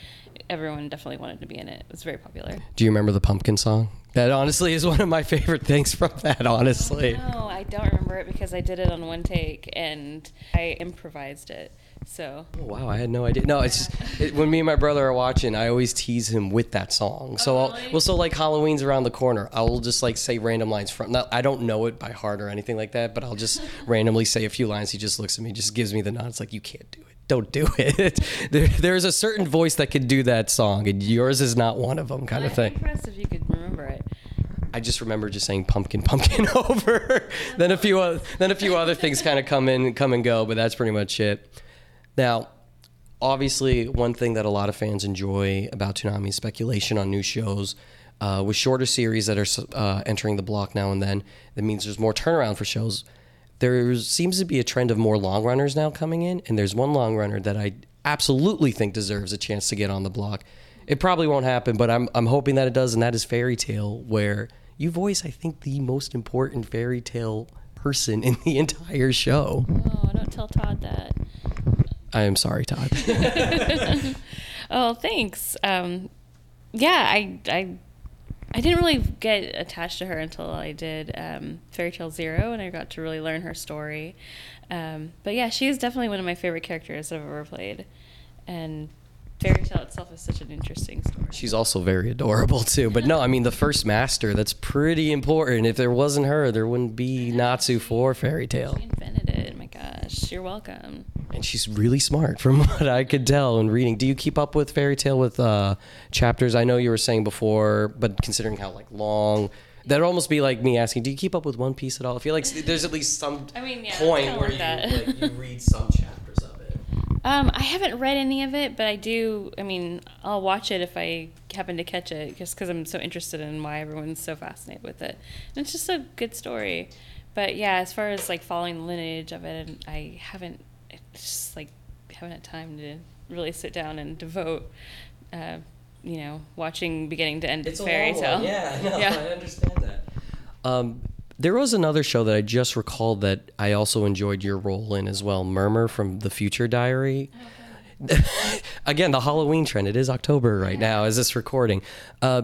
everyone definitely wanted to be in it. It was very popular. Do you remember the pumpkin song? That honestly is one of my favorite things from that. Honestly, No, I don't remember it because I did it on one take and I improvised it. So Oh, wow, I had no idea. No, it's just it, when me and my brother are watching, I always tease him with that song. So, oh, I'll, really? well, so like Halloween's around the corner, I will just like say random lines from. Not, I don't know it by heart or anything like that, but I'll just randomly say a few lines. He just looks at me, just gives me the nod. It's like you can't do it. Don't do it. there, there's a certain voice that can do that song, and yours is not one of them, kind of I'm thing. impressed if you could remember it. I just remember just saying pumpkin, pumpkin over. then a few, then a few other things kind of come in, come and go, but that's pretty much it. Now, obviously, one thing that a lot of fans enjoy about Toonami is speculation on new shows. Uh, with shorter series that are uh, entering the block now and then, that means there's more turnaround for shows. There seems to be a trend of more long runners now coming in, and there's one long runner that I absolutely think deserves a chance to get on the block. It probably won't happen, but I'm I'm hoping that it does, and that is Fairy Tail, where you voice I think the most important fairy tale person in the entire show. Oh, don't tell Todd that. I am sorry, Todd. Oh, thanks. Um, yeah, I, I, I didn't really get attached to her until I did um, Fairy Tail Zero, and I got to really learn her story. Um, but yeah, she is definitely one of my favorite characters I've ever played, and Fairy Tail itself is such an interesting story. She's also very adorable too. But no, I mean the first master, that's pretty important. If there wasn't her, there wouldn't be Natsu for Fairy Tail. She invented it. My gosh, you're welcome. And she's really smart from what I could tell in reading. Do you keep up with Fairy Tail with uh, chapters? I know you were saying before, but considering how like long that'd almost be like me asking, do you keep up with One Piece at all? I feel like there's at least some I mean, yeah, point where you, like, you read some chapters. Um, I haven't read any of it, but I do. I mean, I'll watch it if I happen to catch it, just because I'm so interested in why everyone's so fascinated with it. And it's just a good story. But yeah, as far as like following the lineage of it, I haven't. It's just like haven't had time to really sit down and devote. Uh, you know, watching beginning to end It's a fairy tale. Yeah, no, Yeah. I understand that. Um, there was another show that I just recalled that I also enjoyed your role in as well, Murmur from the Future Diary. Again, the Halloween trend. It is October right now as this recording. Uh,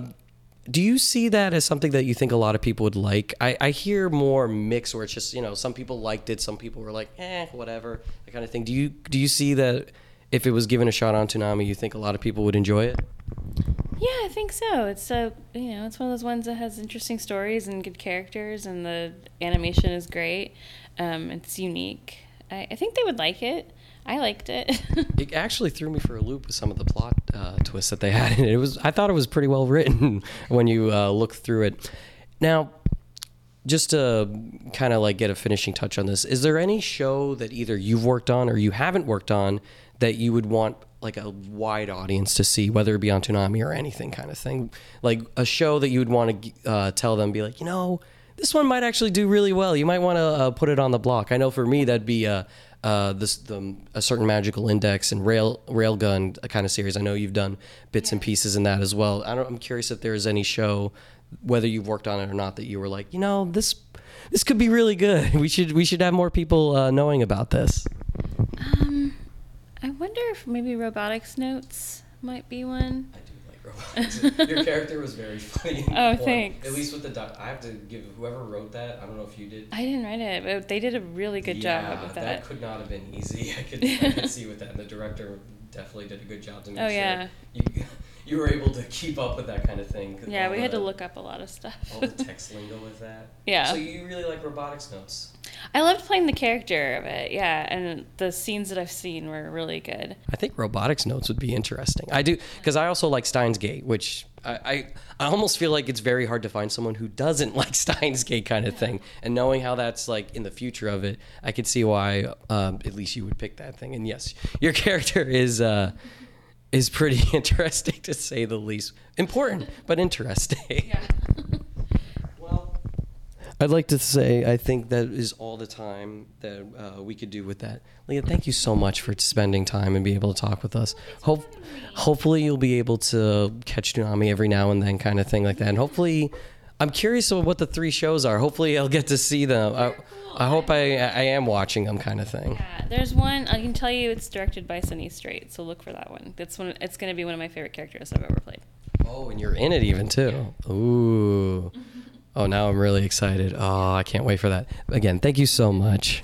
do you see that as something that you think a lot of people would like? I, I hear more mix where it's just you know some people liked it, some people were like eh whatever that kind of thing. Do you do you see that if it was given a shot on Toonami, you think a lot of people would enjoy it? Yeah, I think so. It's a you know, it's one of those ones that has interesting stories and good characters, and the animation is great. Um, it's unique. I, I think they would like it. I liked it. it actually threw me for a loop with some of the plot uh, twists that they had in it. It was I thought it was pretty well written when you uh, look through it. Now, just to kind of like get a finishing touch on this, is there any show that either you've worked on or you haven't worked on that you would want like a wide audience to see, whether it be on Toonami or anything kind of thing, like a show that you would want to uh, tell them, be like, you know, this one might actually do really well. You might want to uh, put it on the block. I know for me that'd be uh, uh, this the, a certain magical index and rail railgun kind of series. I know you've done bits and pieces in that as well. I don't, I'm curious if there's any show, whether you've worked on it or not, that you were like, you know, this this could be really good. We should we should have more people uh, knowing about this. um, I wonder if maybe robotics notes might be one. I do like robots. Your character was very funny. Oh, thanks. At least with the doc, I have to give whoever wrote that. I don't know if you did. I didn't write it, but they did a really good Yeah, job with that. that. could not have been easy. I could, I could see with that. And the director definitely did a good job to make Oh, sure yeah. you you were able to keep up with that kind of thing. Yeah, all we had to look up a lot of stuff. all the text lingo with that. Yeah. So you really like robotics notes. I loved playing the character of it, yeah, and the scenes that I've seen were really good. I think robotics notes would be interesting. I do because I also like Steins Gate, which I, I I almost feel like it's very hard to find someone who doesn't like Steins Gate kind of thing. And knowing how that's like in the future of it, I could see why um, at least you would pick that thing. And yes, your character is uh, is pretty interesting to say the least. Important, but interesting. Well, I'd like to say I think that is all the time that uh, we could do with that. Leah, thank you so much for spending time and be able to talk with us. Hope, hopefully you'll be able to catch Toonami every now and then, kind of thing like that. And hopefully, I'm curious of what the three shows are. Hopefully, I'll get to see them. I, I hope I I am watching them, kind of thing. Yeah, there's one I can tell you. It's directed by Sonny Strait, so look for that one. That's one. It's going to be one of my favorite characters I've ever played. Oh, and you're in it even too. Ooh. Oh, now I'm really excited. Oh, I can't wait for that. Again, thank you so much.